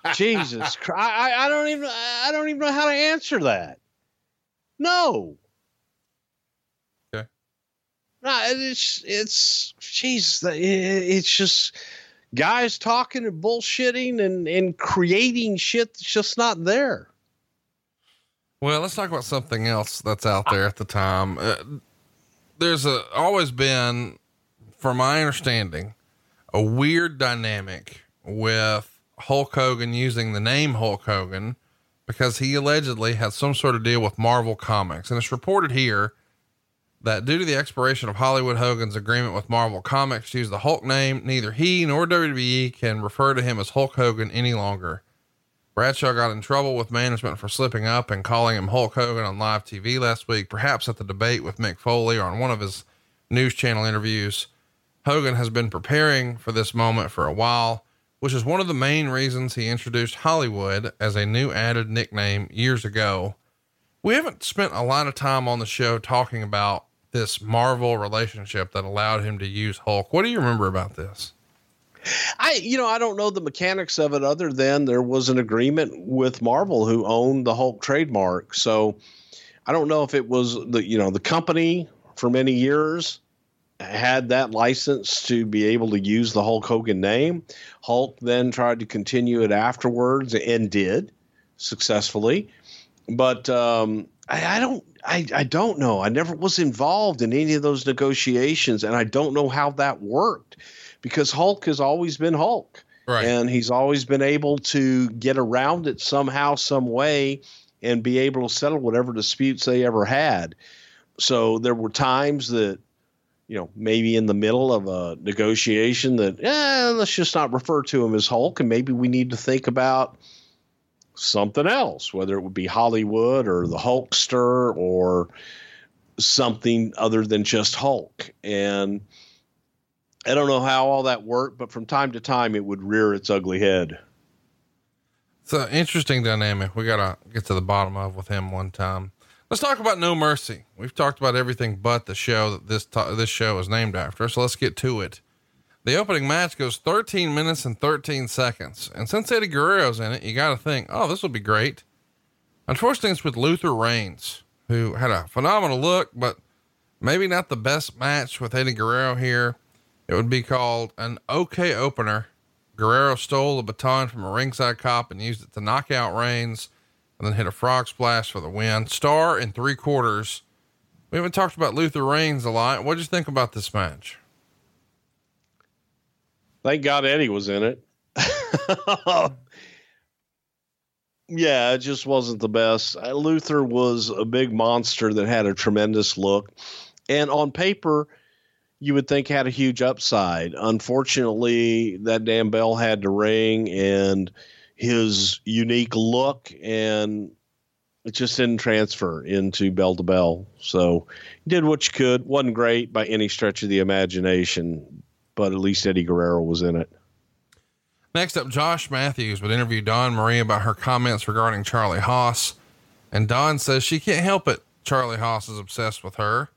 Jesus Christ, I, I don't even I don't even know how to answer that. No. Okay. No, it's it's Jesus. It's just guys talking and bullshitting and, and creating shit that's just not there. Well, let's talk about something else that's out there at the time. Uh, there's a, always been, from my understanding, a weird dynamic with Hulk Hogan using the name Hulk Hogan because he allegedly had some sort of deal with Marvel Comics. And it's reported here that due to the expiration of Hollywood Hogan's agreement with Marvel Comics to use the Hulk name, neither he nor WWE can refer to him as Hulk Hogan any longer. Bradshaw got in trouble with management for slipping up and calling him Hulk Hogan on live TV last week, perhaps at the debate with Mick Foley or on one of his news channel interviews. Hogan has been preparing for this moment for a while, which is one of the main reasons he introduced Hollywood as a new added nickname years ago. We haven't spent a lot of time on the show talking about this Marvel relationship that allowed him to use Hulk. What do you remember about this? I, you know, I don't know the mechanics of it other than there was an agreement with Marvel who owned the Hulk trademark. So I don't know if it was the, you know, the company for many years had that license to be able to use the Hulk Hogan name. Hulk then tried to continue it afterwards and did successfully. But um, I, I don't I, I don't know. I never was involved in any of those negotiations, and I don't know how that worked because Hulk has always been Hulk. Right. And he's always been able to get around it somehow, some way, and be able to settle whatever disputes they ever had. So there were times that, you know, maybe in the middle of a negotiation that, eh, let's just not refer to him as Hulk, and maybe we need to think about something else, whether it would be Hollywood or the Hulkster or something other than just Hulk. And I don't know how all that worked, but from time to time it would rear its ugly head. It's an interesting dynamic. We got to get to the bottom of with him one time. Let's talk about No Mercy. We've talked about everything but the show that this this show is named after. So let's get to it. The opening match goes 13 minutes and 13 seconds. And since Eddie Guerrero's in it, you got to think, oh, this will be great. Unfortunately, it's with Luther Reigns, who had a phenomenal look, but maybe not the best match with Eddie Guerrero here. It would be called an okay opener. Guerrero stole the baton from a ringside cop and used it to knock out Reigns and then hit a frog splash for the win. Star in three quarters. We haven't talked about Luther Reigns a lot. What'd you think about this match? Thank God Eddie was in it. yeah, it just wasn't the best. Uh, Luther was a big monster that had a tremendous look. And on paper, you would think had a huge upside. Unfortunately, that damn bell had to ring and his unique look and it just didn't transfer into bell to bell. So you did what you could. wasn't great by any stretch of the imagination, but at least Eddie Guerrero was in it. Next up, Josh Matthews would interview Dawn Marie about her comments regarding Charlie Haas. And Dawn says she can't help it. Charlie Haas is obsessed with her.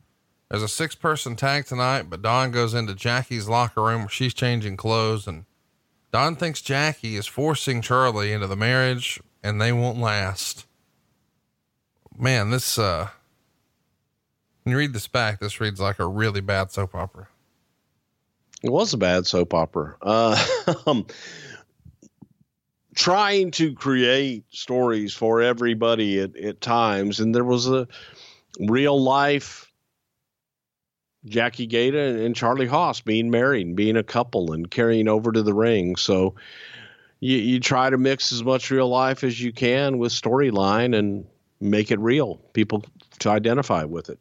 There's a six person tag tonight, but Dawn goes into Jackie's locker room where she's changing clothes and Dawn thinks Jackie is forcing Charlie into the marriage and they won't last. Man, this, uh, when you read this back, this reads like a really bad soap opera. It was a bad soap opera. Uh, um, trying to create stories for everybody at, at times, and there was a real life Jackie Gayda and Charlie Haas being married, and being a couple, and carrying over to the ring. So you, you try to mix as much real life as you can with storyline and make it real, people to identify with it.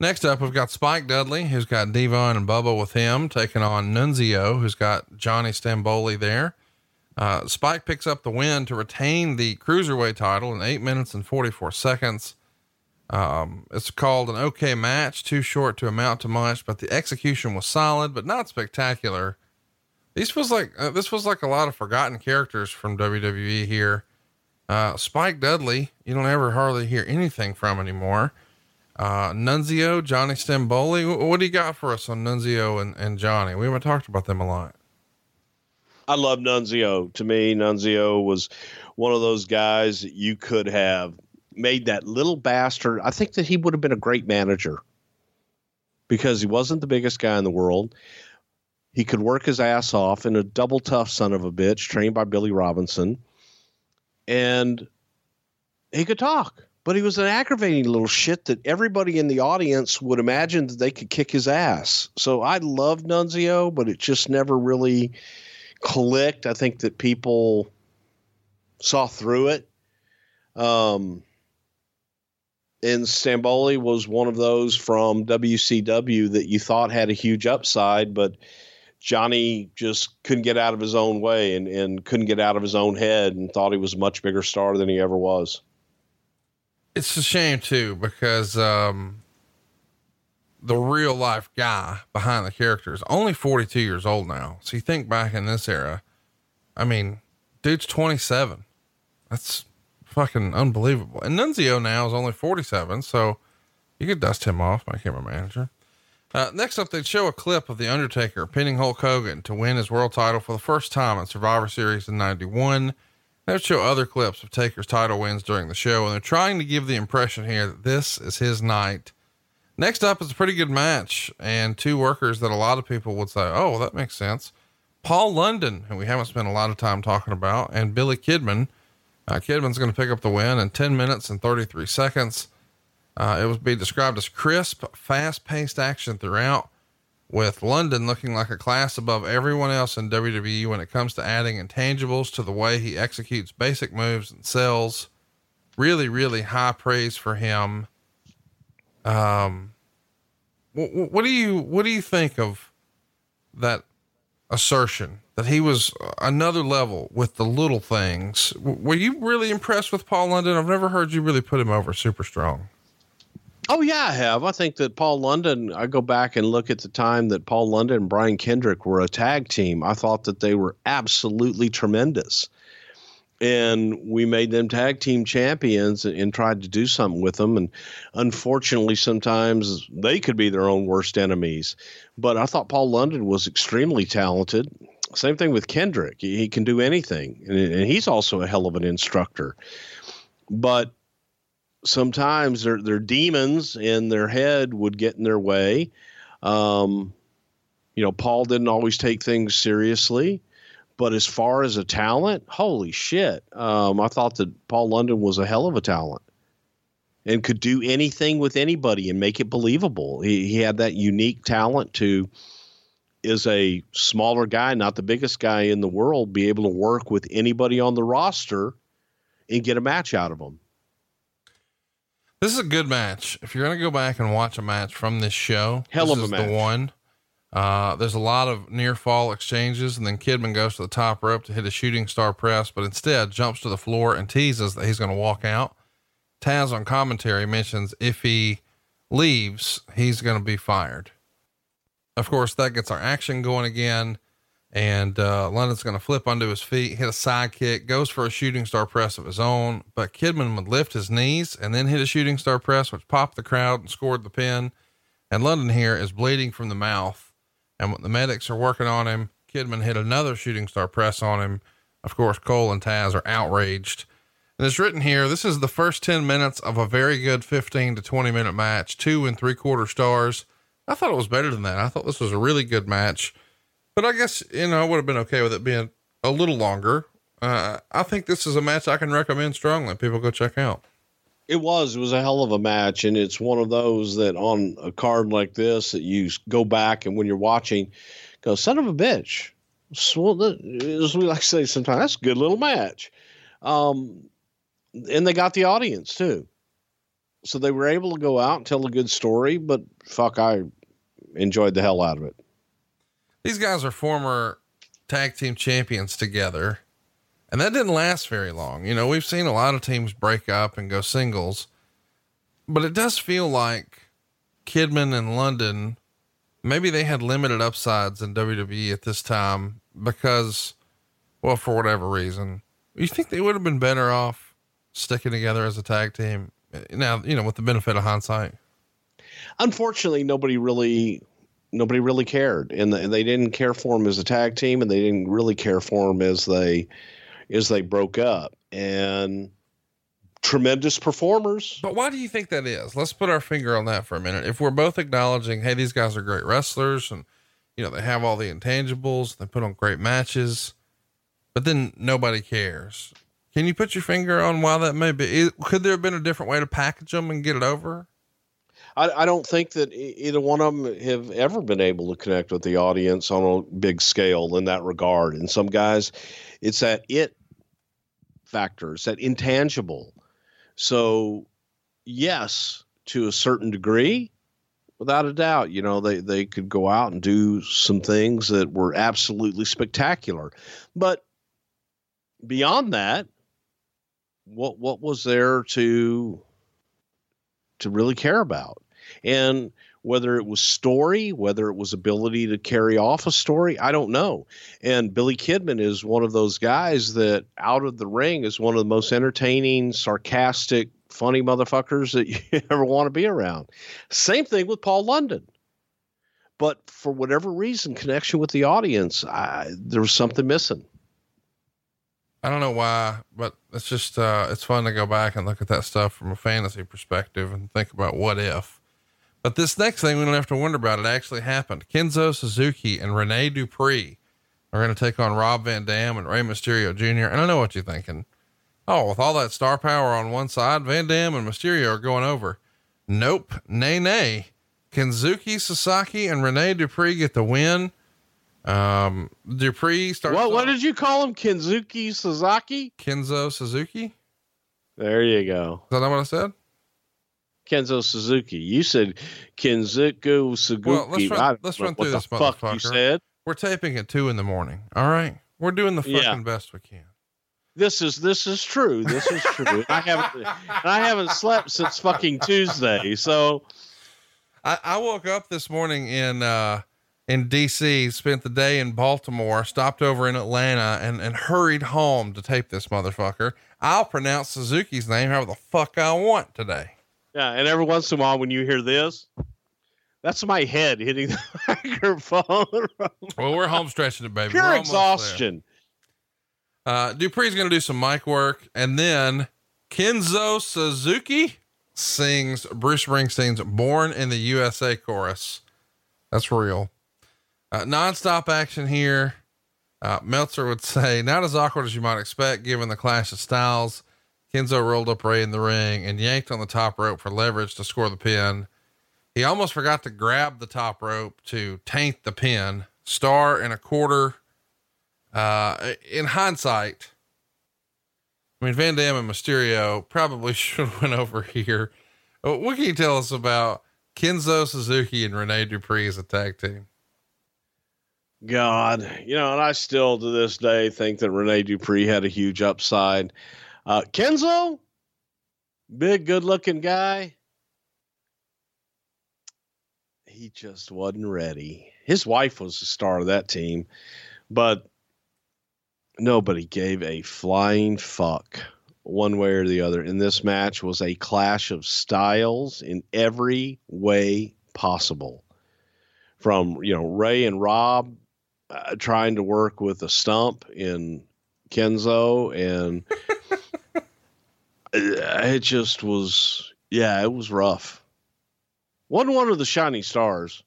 Next up, we've got Spike Dudley, who's got D-Von and Bubba with him, taking on Nunzio, who's got Johnny Stamboli there. Uh, Spike picks up the win to retain the cruiserweight title in eight minutes and 44 seconds. Um, it's called an okay match, too short to amount to much, but the execution was solid, but not spectacular. These was like, uh, this was like a lot of forgotten characters from WWE here. Uh, Spike Dudley, you don't ever hardly hear anything from anymore. Uh, Nunzio, Johnny Stamboli. What do you got for us on Nunzio and, and Johnny? We haven't talked about them a lot. I love Nunzio. To me, Nunzio was one of those guys that you could have made that little bastard. I think that he would have been a great manager because he wasn't the biggest guy in the world. He could work his ass off in a double tough son of a bitch trained by Billy Robinson. And he could talk, but he was an aggravating little shit that everybody in the audience would imagine that they could kick his ass. So I loved Nunzio, but it just never really clicked. I think that people saw through it. Um, and Stamboli was one of those from WCW that you thought had a huge upside, but Johnny just couldn't get out of his own way and, and couldn't get out of his own head and thought he was a much bigger star than he ever was. It's a shame too, because, um, the real life guy behind the character is only 42 years old now. So you think back in this era, I mean, dude's 27. That's fucking unbelievable. And Nunzio now is only 47, so you could dust him off, my camera manager. Uh, next up, they'd show a clip of The Undertaker pinning Hulk Hogan to win his world title for the first time in Survivor Series in 91. They'd show other clips of Taker's title wins during the show, and they're trying to give the impression here that this is his night. Next up is a pretty good match, and two workers that a lot of people would say, oh, that makes sense. Paul London, who we haven't spent a lot of time talking about, and Billy Kidman, uh, Kidman's going to pick up the win in 10 minutes and 33 seconds. Uh, it was be described as crisp, fast paced action throughout. With London looking like a class above everyone else in WWE when it comes to adding intangibles to the way he executes basic moves and sells. Really, really high praise for him. Um, what, what do you, what do you think of that assertion that he was another level with the little things? Were you really impressed with Paul London? I've never heard you really put him over super strong. Oh yeah, I have. I think that Paul London. I go back and look at the time that Paul London and Brian Kendrick were a tag team. I thought that they were absolutely tremendous, and we made them tag team champions and, and tried to do something with them. And unfortunately, sometimes they could be their own worst enemies. But I thought Paul London was extremely talented. Same thing with Kendrick. He, he can do anything, and, and he's also a hell of an instructor. But sometimes their their demons in their head would get in their way. Um, you know, Paul didn't always take things seriously, but as far as a talent, holy shit! Um, I thought that Paul London was a hell of a talent and could do anything with anybody and make it believable. He he had that unique talent to is a smaller guy, not the biggest guy in the world, be able to work with anybody on the roster and get a match out of them. This is a good match. If you're going to go back and watch a match from this show, Hell this of a is match. the one. Uh, there's a lot of near fall exchanges, and then Kidman goes to the top rope to hit a shooting star press, but instead jumps to the floor and teases that he's going to walk out. Taz on commentary mentions if he leaves, he's going to be fired. Of course, that gets our action going again. And uh, London's going to flip onto his feet, hit a side kick, goes for a shooting star press of his own. But Kidman would lift his knees and then hit a shooting star press, which popped the crowd and scored the pin. And London here is bleeding from the mouth. And the medics are working on him, Kidman hit another shooting star press on him. Of course, Cole and Taz are outraged. And it's written here this is the first 10 minutes of a very good 15 to 20 minute match, two and three quarter stars. I thought it was better than that. I thought this was a really good match. But I guess, you know, I would have been okay with it being a little longer. Uh, I think this is a match I can recommend strongly. People go check out. It was. It was a hell of a match, and it's one of those that on a card like this that you go back and when you're watching, go son of a bitch. As we like to say sometimes, that's a good little match. Um, and they got the audience too, so they were able to go out and tell a good story. But fuck, I enjoyed the hell out of it. These guys are former tag team champions together, and that didn't last very long. You know, we've seen a lot of teams break up and go singles, but it does feel like Kidman and London, maybe they had limited upsides in WWE at this time because, well, for whatever reason. You think they would have been better off sticking together as a tag team? Now, you know, with the benefit of hindsight. unfortunately nobody really nobody really cared and they, they didn't care for him as a tag team and they didn't really care for him as they as they broke up and tremendous performers But why do you think that is? Let's put our finger on that for a minute. If we're both acknowledging, hey, these guys are great wrestlers and, you know, they have all the intangibles, they put on great matches, but then nobody cares. Can you put your finger on why that may be? Could there have been a different way to package them and get it over? I, I don't think that either one of them have ever been able to connect with the audience on a big scale in that regard. And some guys it's that it factor it's that intangible. So yes to a certain degree without a doubt you know they they could go out and do some things that were absolutely spectacular. But beyond that what what was there to to really care about and whether it was story whether it was ability to carry off a story i don't know. And billy kidman is one of those guys that out of the ring is one of the most entertaining sarcastic funny motherfuckers that you ever want to be around. Same thing with paul london. But for whatever reason connection with the audience I, there was something missing. I don't know why, but it's just, uh, it's fun to go back and look at that stuff from a fantasy perspective and think about what if. But this next thing, we don't have to wonder about. It actually happened. Kenzo Suzuki and Rene Dupree are going to take on Rob Van Dam and Rey Mysterio Jr. And I know what you're thinking. Oh, with all that star power on one side, Van Dam and Mysterio are going over. Nope. Nay, nay. Kenzuki Sasaki and Rene Dupree get the win. Um, Dupree starts. What, what did you call him? Kenzuki Suzuki? Kenzo Suzuki? There you go. that not what I said? Kenzo Suzuki. You said Kenzuku Suzuki. Well, let's run- let's run what through the this fuck you said. We're taping at two in the morning. All right. We're doing the fucking Yeah. best we can. This is this is true. This is true. I haven't I haven't slept since fucking Tuesday. So I, I woke up this morning in uh in DC, spent the day in Baltimore, stopped over in Atlanta, and and hurried home to tape this motherfucker. I'll pronounce Suzuki's name however the fuck I want today. Yeah, and every once in a while when you hear this, that's my head hitting the microphone. Well, we're home stretching it, baby. Pure We're almost there. exhaustion. Uh, Dupree's going to do some mic work, and then Kenzo Suzuki sings Bruce Springsteen's "Born in the USA" chorus. That's real. Uh, nonstop action here. Uh, Meltzer would say, not as awkward as you might expect, given the clash of styles. Kenzo rolled up Rey in the ring and yanked on the top rope for leverage to score the pin. He almost forgot to grab the top rope to taint the pin. Star and a quarter uh, in hindsight, I mean, Van Dam and Mysterio probably should have went over here. What can you tell us about Kenzo Suzuki and Rene Dupree as a tag team? God, you know, and I still to this day think that Rene Dupree had a huge upside. Uh, Kenzo, big, good looking guy. He just wasn't ready. His wife was the star of that team, but nobody gave a flying fuck one way or the other. And this match was a clash of styles in every way possible. From, you know, Rey and Rob uh, trying to work with a stump in Kenzo and it just was yeah it was rough wasn't one of the shining stars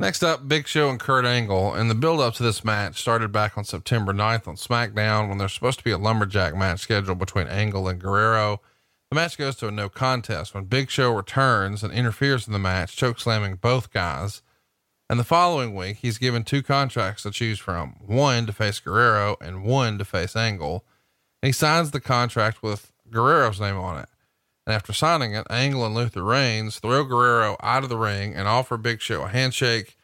Next up, Big Show and Kurt Angle. And the build up to this match started back on September 9th on SmackDown when there's supposed to be a lumberjack match scheduled between Angle and Guerrero. The match goes to a no contest when Big Show returns and interferes in the match, choke slamming both guys. And the following week, he's given two contracts to choose from one to face Guerrero and one to face Angle. He signs the contract with Guerrero's name on it. And after signing it, Angle and Luther Reigns throw Guerrero out of the ring and offer Big Show a handshake.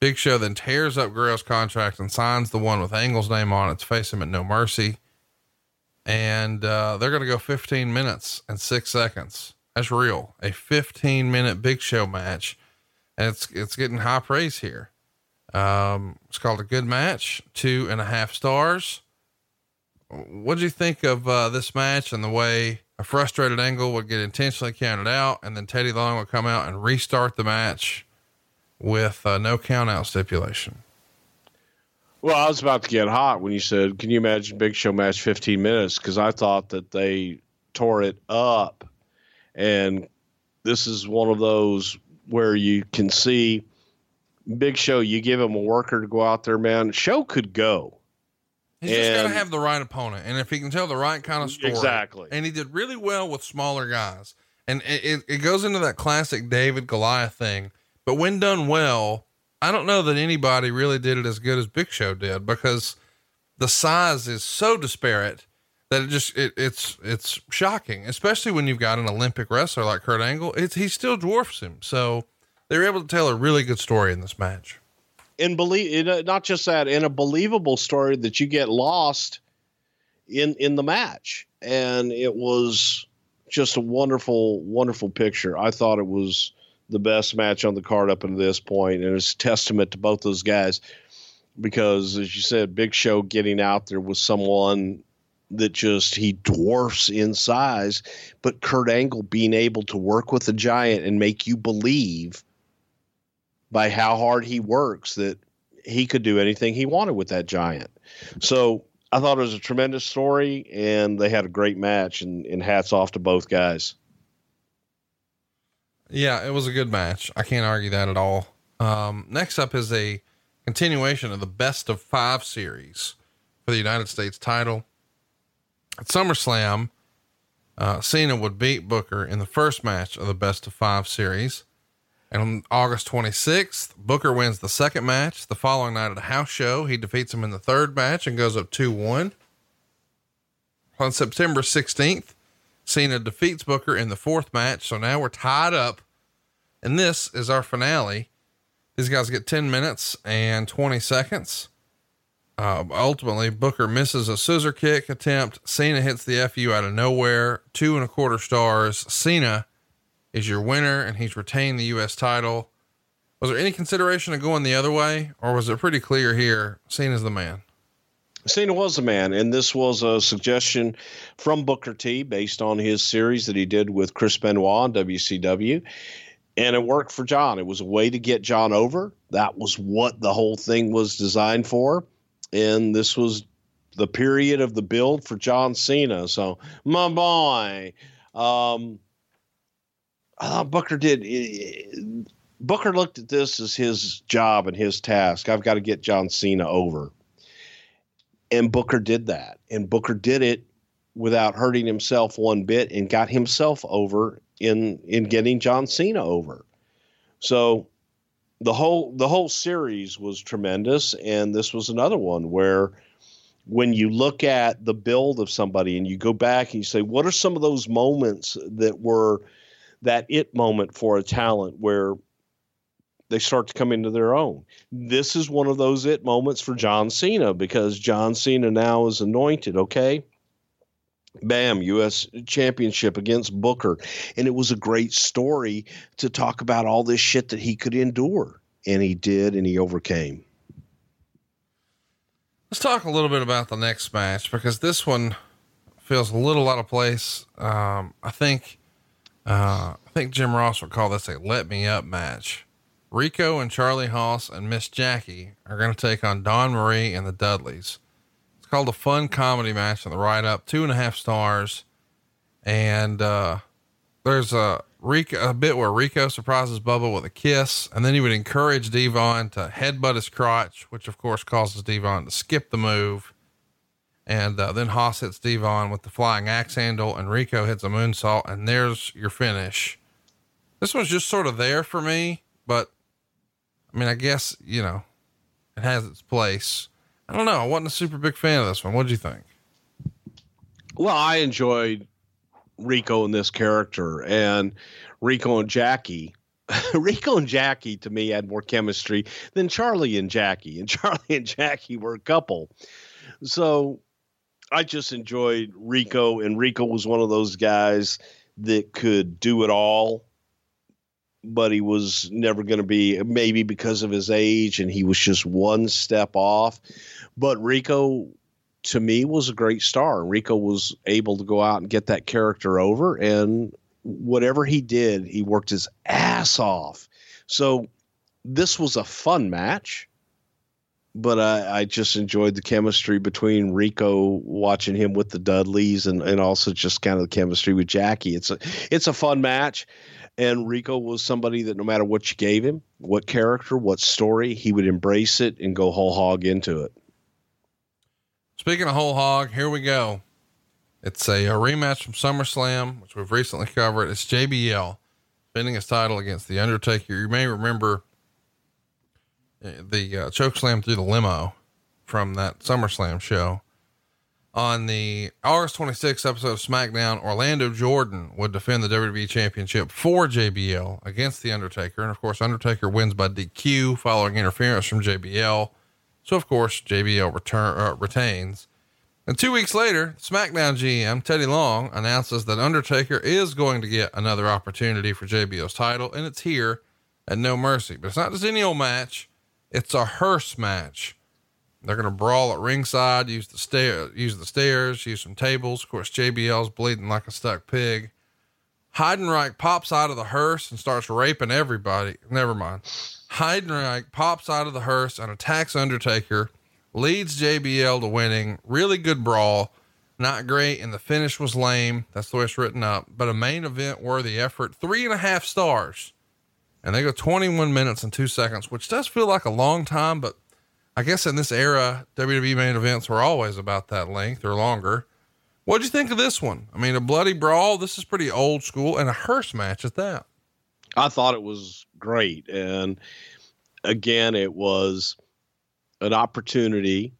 Big Show then tears up Guerrero's contract and signs the one with Angle's name on it to face him at No Mercy. And uh, they're going to go 15 minutes and six seconds. That's real. A 15 minute Big Show match. And it's, it's getting high praise here. Um, it's called a good match, two and a half stars. What'd you think of uh, this match and the way a frustrated Angle would get intentionally counted out, and then Teddy Long would come out and restart the match with uh, no count out stipulation? well i was about to get hot when you said can you imagine big show match 15 minutes? Because i thought that they tore it up. And this is one of those where you can see big show you give him a worker to go out there man show could go He's just got to have the right opponent, and if he can tell the right kind of story, Exactly. And he did really well with smaller guys, and it, it, it goes into that classic David Goliath thing. But when done well, I don't know that anybody really did it as good as Big Show did because the size is so disparate that it just it, it's it's shocking, especially when you've got an Olympic wrestler like Kurt Angle. It's he still dwarfs him, so they were able to tell a really good story in this match. And believe in not just that in a believable story that you get lost in in the match. And it was just a wonderful wonderful picture. I thought it was the best match on the card up until this point and it's a testament to both those guys because as you said big show getting out there with someone that just he dwarfs in size but kurt angle being able to work with a giant and make you believe by how hard he works that he could do anything he wanted with that giant. So I thought it was a tremendous story, and they had a great match. And, and hats off to both guys. Yeah, it was a good match. I can't argue that at all. Um, next up is a continuation of the best of five series for the United States title. At SummerSlam, uh, Cena would beat Booker in the first match of the best of five series. And on August 26th, Booker wins the second match. The following night at a house show, he defeats him in the third match and goes up 2 1. On September 16th, Cena defeats Booker in the fourth match. So now we're tied up. And this is our finale. These guys get 10 minutes and 20 seconds. Uh, ultimately, Booker misses a scissor kick attempt. Cena hits the FU out of nowhere. Two and a quarter stars. Cena is your winner, and he's retained the U.S. title. Was there any consideration of going the other way, or was it pretty clear here? Cena's the man. Cena was the man, and this was a suggestion from Booker T based on his series that he did with Chris Benoit on WCW. And it worked for John. It was a way to get John over. That was what the whole thing was designed for. And this was the period of the build for John Cena. So, my boy, um, I thought Booker did. Eh, eh, Booker looked at this as his job and his task. I've got to get John Cena over. And Booker did that. And Booker did it without hurting himself one bit and got himself over in in getting John Cena over. So the whole the whole series was tremendous and this was another one where when you look at the build of somebody and you go back and you say what are some of those moments that were that it moment for a talent where they start to come into their own. This is one of those it moments for John Cena because John Cena now is anointed, okay? Bam, U.S. championship against Booker. And it was a great story to talk about all this shit that he could endure. And he did, and he overcame. Let's talk a little bit about the next match because this one feels a little out of place. Um, I think, uh, I think Jim Ross would call this a let me up match. Rico and Charlie Haas and Miss Jackie are going to take on Dawn Marie and the Dudleys. It's called a fun comedy match on the ride up, two and a half stars. And, uh, there's a Rico, a bit where Rico surprises Bubba with a kiss, and then he would encourage D-Von to headbutt his crotch, which of course causes D-Von to skip the move. And uh, then Haas hits D-Von with the flying axe handle, and Rico hits a moonsault, and there's your finish. This was just sort of there for me, but I mean, I guess, you know, it has its place. I don't know. I wasn't a super big fan of this one. What'd you think? Well, I enjoyed Rico and this character, and Rico and Jackie. Rico and Jackie to me had more chemistry than Charlie and Jackie, and Charlie and Jackie were a couple. So I just enjoyed Rico, and Rico was one of those guys that could do it all, but he was never going to be, maybe because of his age, and he was just one step off. But Rico to me was a great star. Rico was able to go out and get that character over and whatever he did, he worked his ass off. So this was a fun match, but I, I just enjoyed the chemistry between Rico watching him with the Dudleys and, and also just kind of the chemistry with Jackie. It's a it's a fun match. And Rico was somebody that no matter what you gave him, what character, what story, he would embrace it and go whole hog into it. Speaking of whole hog, here we go. It's a, a, rematch from SummerSlam, which we've recently covered. It's JBL defending his title against The Undertaker. You may remember the uh, choke slam through the limo from that SummerSlam show. On the August 26th episode of SmackDown, Orlando Jordan would defend the WWE Championship for JBL against The Undertaker. And of course, Undertaker wins by DQ following interference from JBL. So, of course, JBL return, uh, retains. And two weeks later, SmackDown GM Teddy Long announces that Undertaker is going to get another opportunity for JBL's title, and it's here at No Mercy. But it's not just any old match; it's a hearse match. They're to brawl at ringside, use the stair, use the stairs, use some tables. Of course, JBL's bleeding like a stuck pig. Heidenreich pops out of the hearse and starts raping everybody. Never mind. Heidenreich pops out of the hearse and attacks Undertaker leads JBL to winning. Really good brawl. Not great. And the finish was lame. That's the way it's written up, but a main event worthy effort. Three and a half stars. And they go 21 minutes and two seconds, which does feel like a long time, but I guess in this era, WWE main events were always about that length or longer. What'd you think of this one? I mean, a bloody brawl. This is pretty old school and a hearse match at that. I thought it was great. And again, it was an opportunity.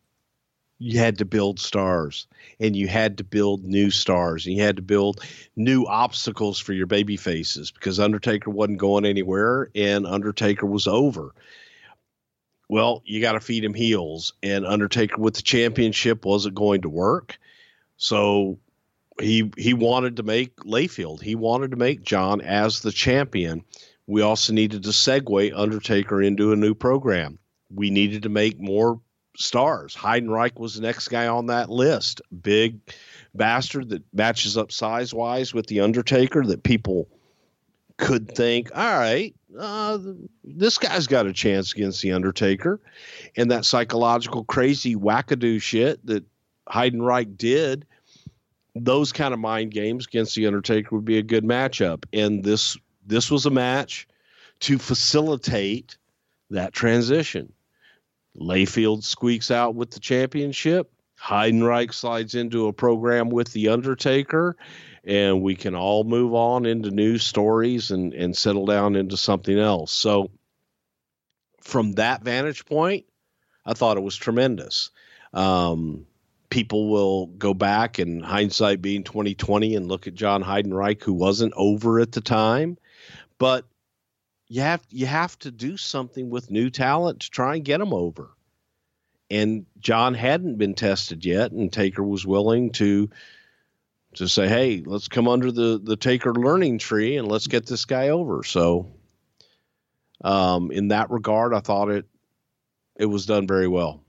You had to build stars and you had to build new stars and you had to build new obstacles for your baby faces because Undertaker wasn't going anywhere and Undertaker was over. Well, you got to feed him heels, and Undertaker with the championship wasn't going to work. So he he wanted to make Layfield. He wanted to make John as the champion. We also needed to segue Undertaker into a new program. We needed to make more stars. Heidenreich was the next guy on that list. Big bastard that matches up size wise with the Undertaker that people could think, all right, uh, this guy's got a chance against the Undertaker, and that psychological crazy wackadoo shit that Heidenreich did. Those kind of mind games against the Undertaker would be a good matchup, and this this was a match to facilitate that transition. Layfield squeaks out with the championship. Heidenreich slides into a program with the Undertaker, and we can all move on into new stories and and settle down into something else. So from that vantage point, I thought it was tremendous. Um, people will go back and hindsight being 2020 and look at John Heidenreich, who wasn't over at the time, but you have you have to do something with new talent to try and get them over. And John hadn't been tested yet, and Taker was willing to to say, "Hey, let's come under the the Taker learning tree and let's get this guy over." So, um, in that regard, I thought it it was done very well.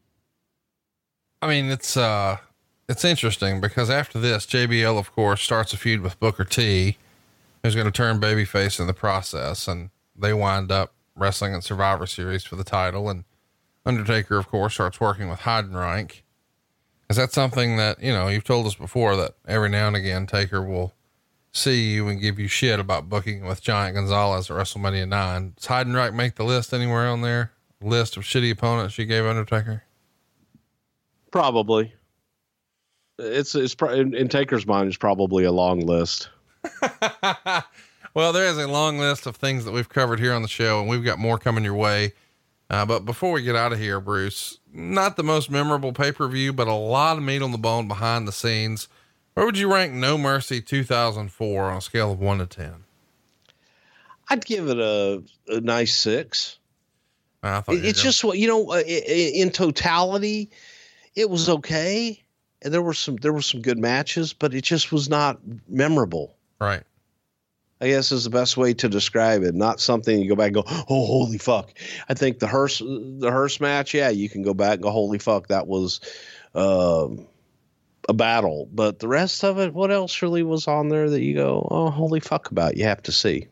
I mean, it's uh, it's interesting because after this, JBL, of course, starts a feud with Booker T, who's going to turn babyface in the process, and they wind up wrestling in Survivor Series for the title. And Undertaker, of course, starts working with Heidenreich. Is that something that, you know, you've told us before that every now and again Taker will see you and give you shit about booking with Giant Gonzalez at WrestleMania 9. Does Heidenreich make the list anywhere on there? List of shitty opponents you gave Undertaker? Probably. It's it's in, in Taker's mind, it's probably a long list. well, there is a long list of things that we've covered here on the show, and we've got more coming your way. Uh, but before we get out of here, Bruce, not the most memorable pay per view, but a lot of meat on the bone behind the scenes. Where would you rank No Mercy 2004 on a scale of one to 10? I'd give it a, a nice six. I thought it's just what, you know, in totality, it was okay. And there were some, there were some good matches, but it just was not memorable. Right. I guess is the best way to describe it. Not something you go back and go, oh, holy fuck. I think the hearse, the hearse match, yeah, you can go back and go, holy fuck, that was uh, a battle. But the rest of it, what else really was on there that you go, oh, holy fuck about? You have to see.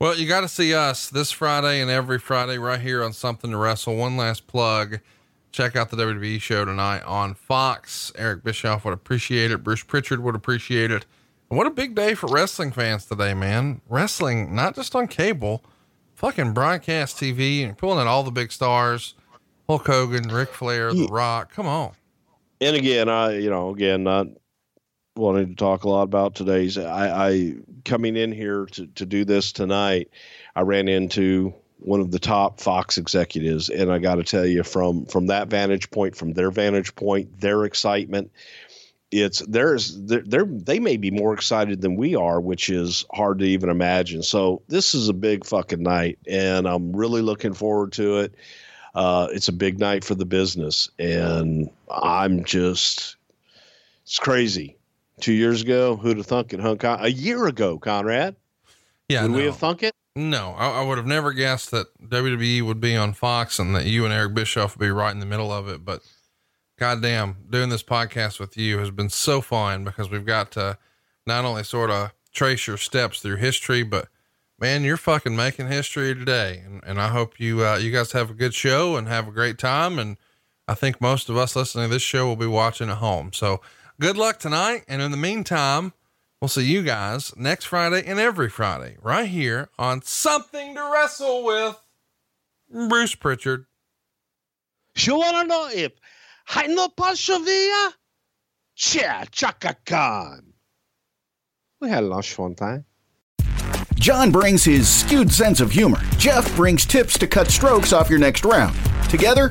Well, you got to see us this Friday and every Friday right here on Something to Wrestle. One last plug. Check out the WWE show tonight on Fox. Eric Bischoff would appreciate it. Bruce Prichard would appreciate it. What a big day for wrestling fans today, man. Wrestling, not just on cable, fucking broadcast TV and pulling in all the big stars. Hulk Hogan, Ric Flair, The Rock. Come on. And again, I, you know, again, not wanting to talk a lot about today's, I, I coming in here to, to do this tonight, I ran into one of the top Fox executives. And I got to tell you from, from that vantage point, from their vantage point, their excitement, it's there's they're, they're may be more excited than we are, which is hard to even imagine. So this is a big fucking night, and I'm really looking forward to it. Uh, it's a big night for the business, and I'm just it's crazy. Two years ago, who'd have thunk it, Hunk? A year ago, Conrad. Yeah, would no. we have thunk it? No, I, I, would have never guessed that WWE would be on Fox and that you and Eric Bischoff would be right in the middle of it, but goddamn, doing this podcast with you has been so fun because we've got to not only sort of trace your steps through history, but man, you're fucking making history today. And, and I hope you, uh, you guys have a good show and have a great time. And I think most of us listening to this show will be watching at home. So good luck tonight. And in the meantime, we'll see you guys next Friday and every Friday right here on Something to Wrestle with Bruce Prichard. You want to know if Haino Pashovia? Chia Chaka Khan. We had lunch one time. John brings his skewed sense of humor. Jeff brings tips to cut strokes off your next round. Together,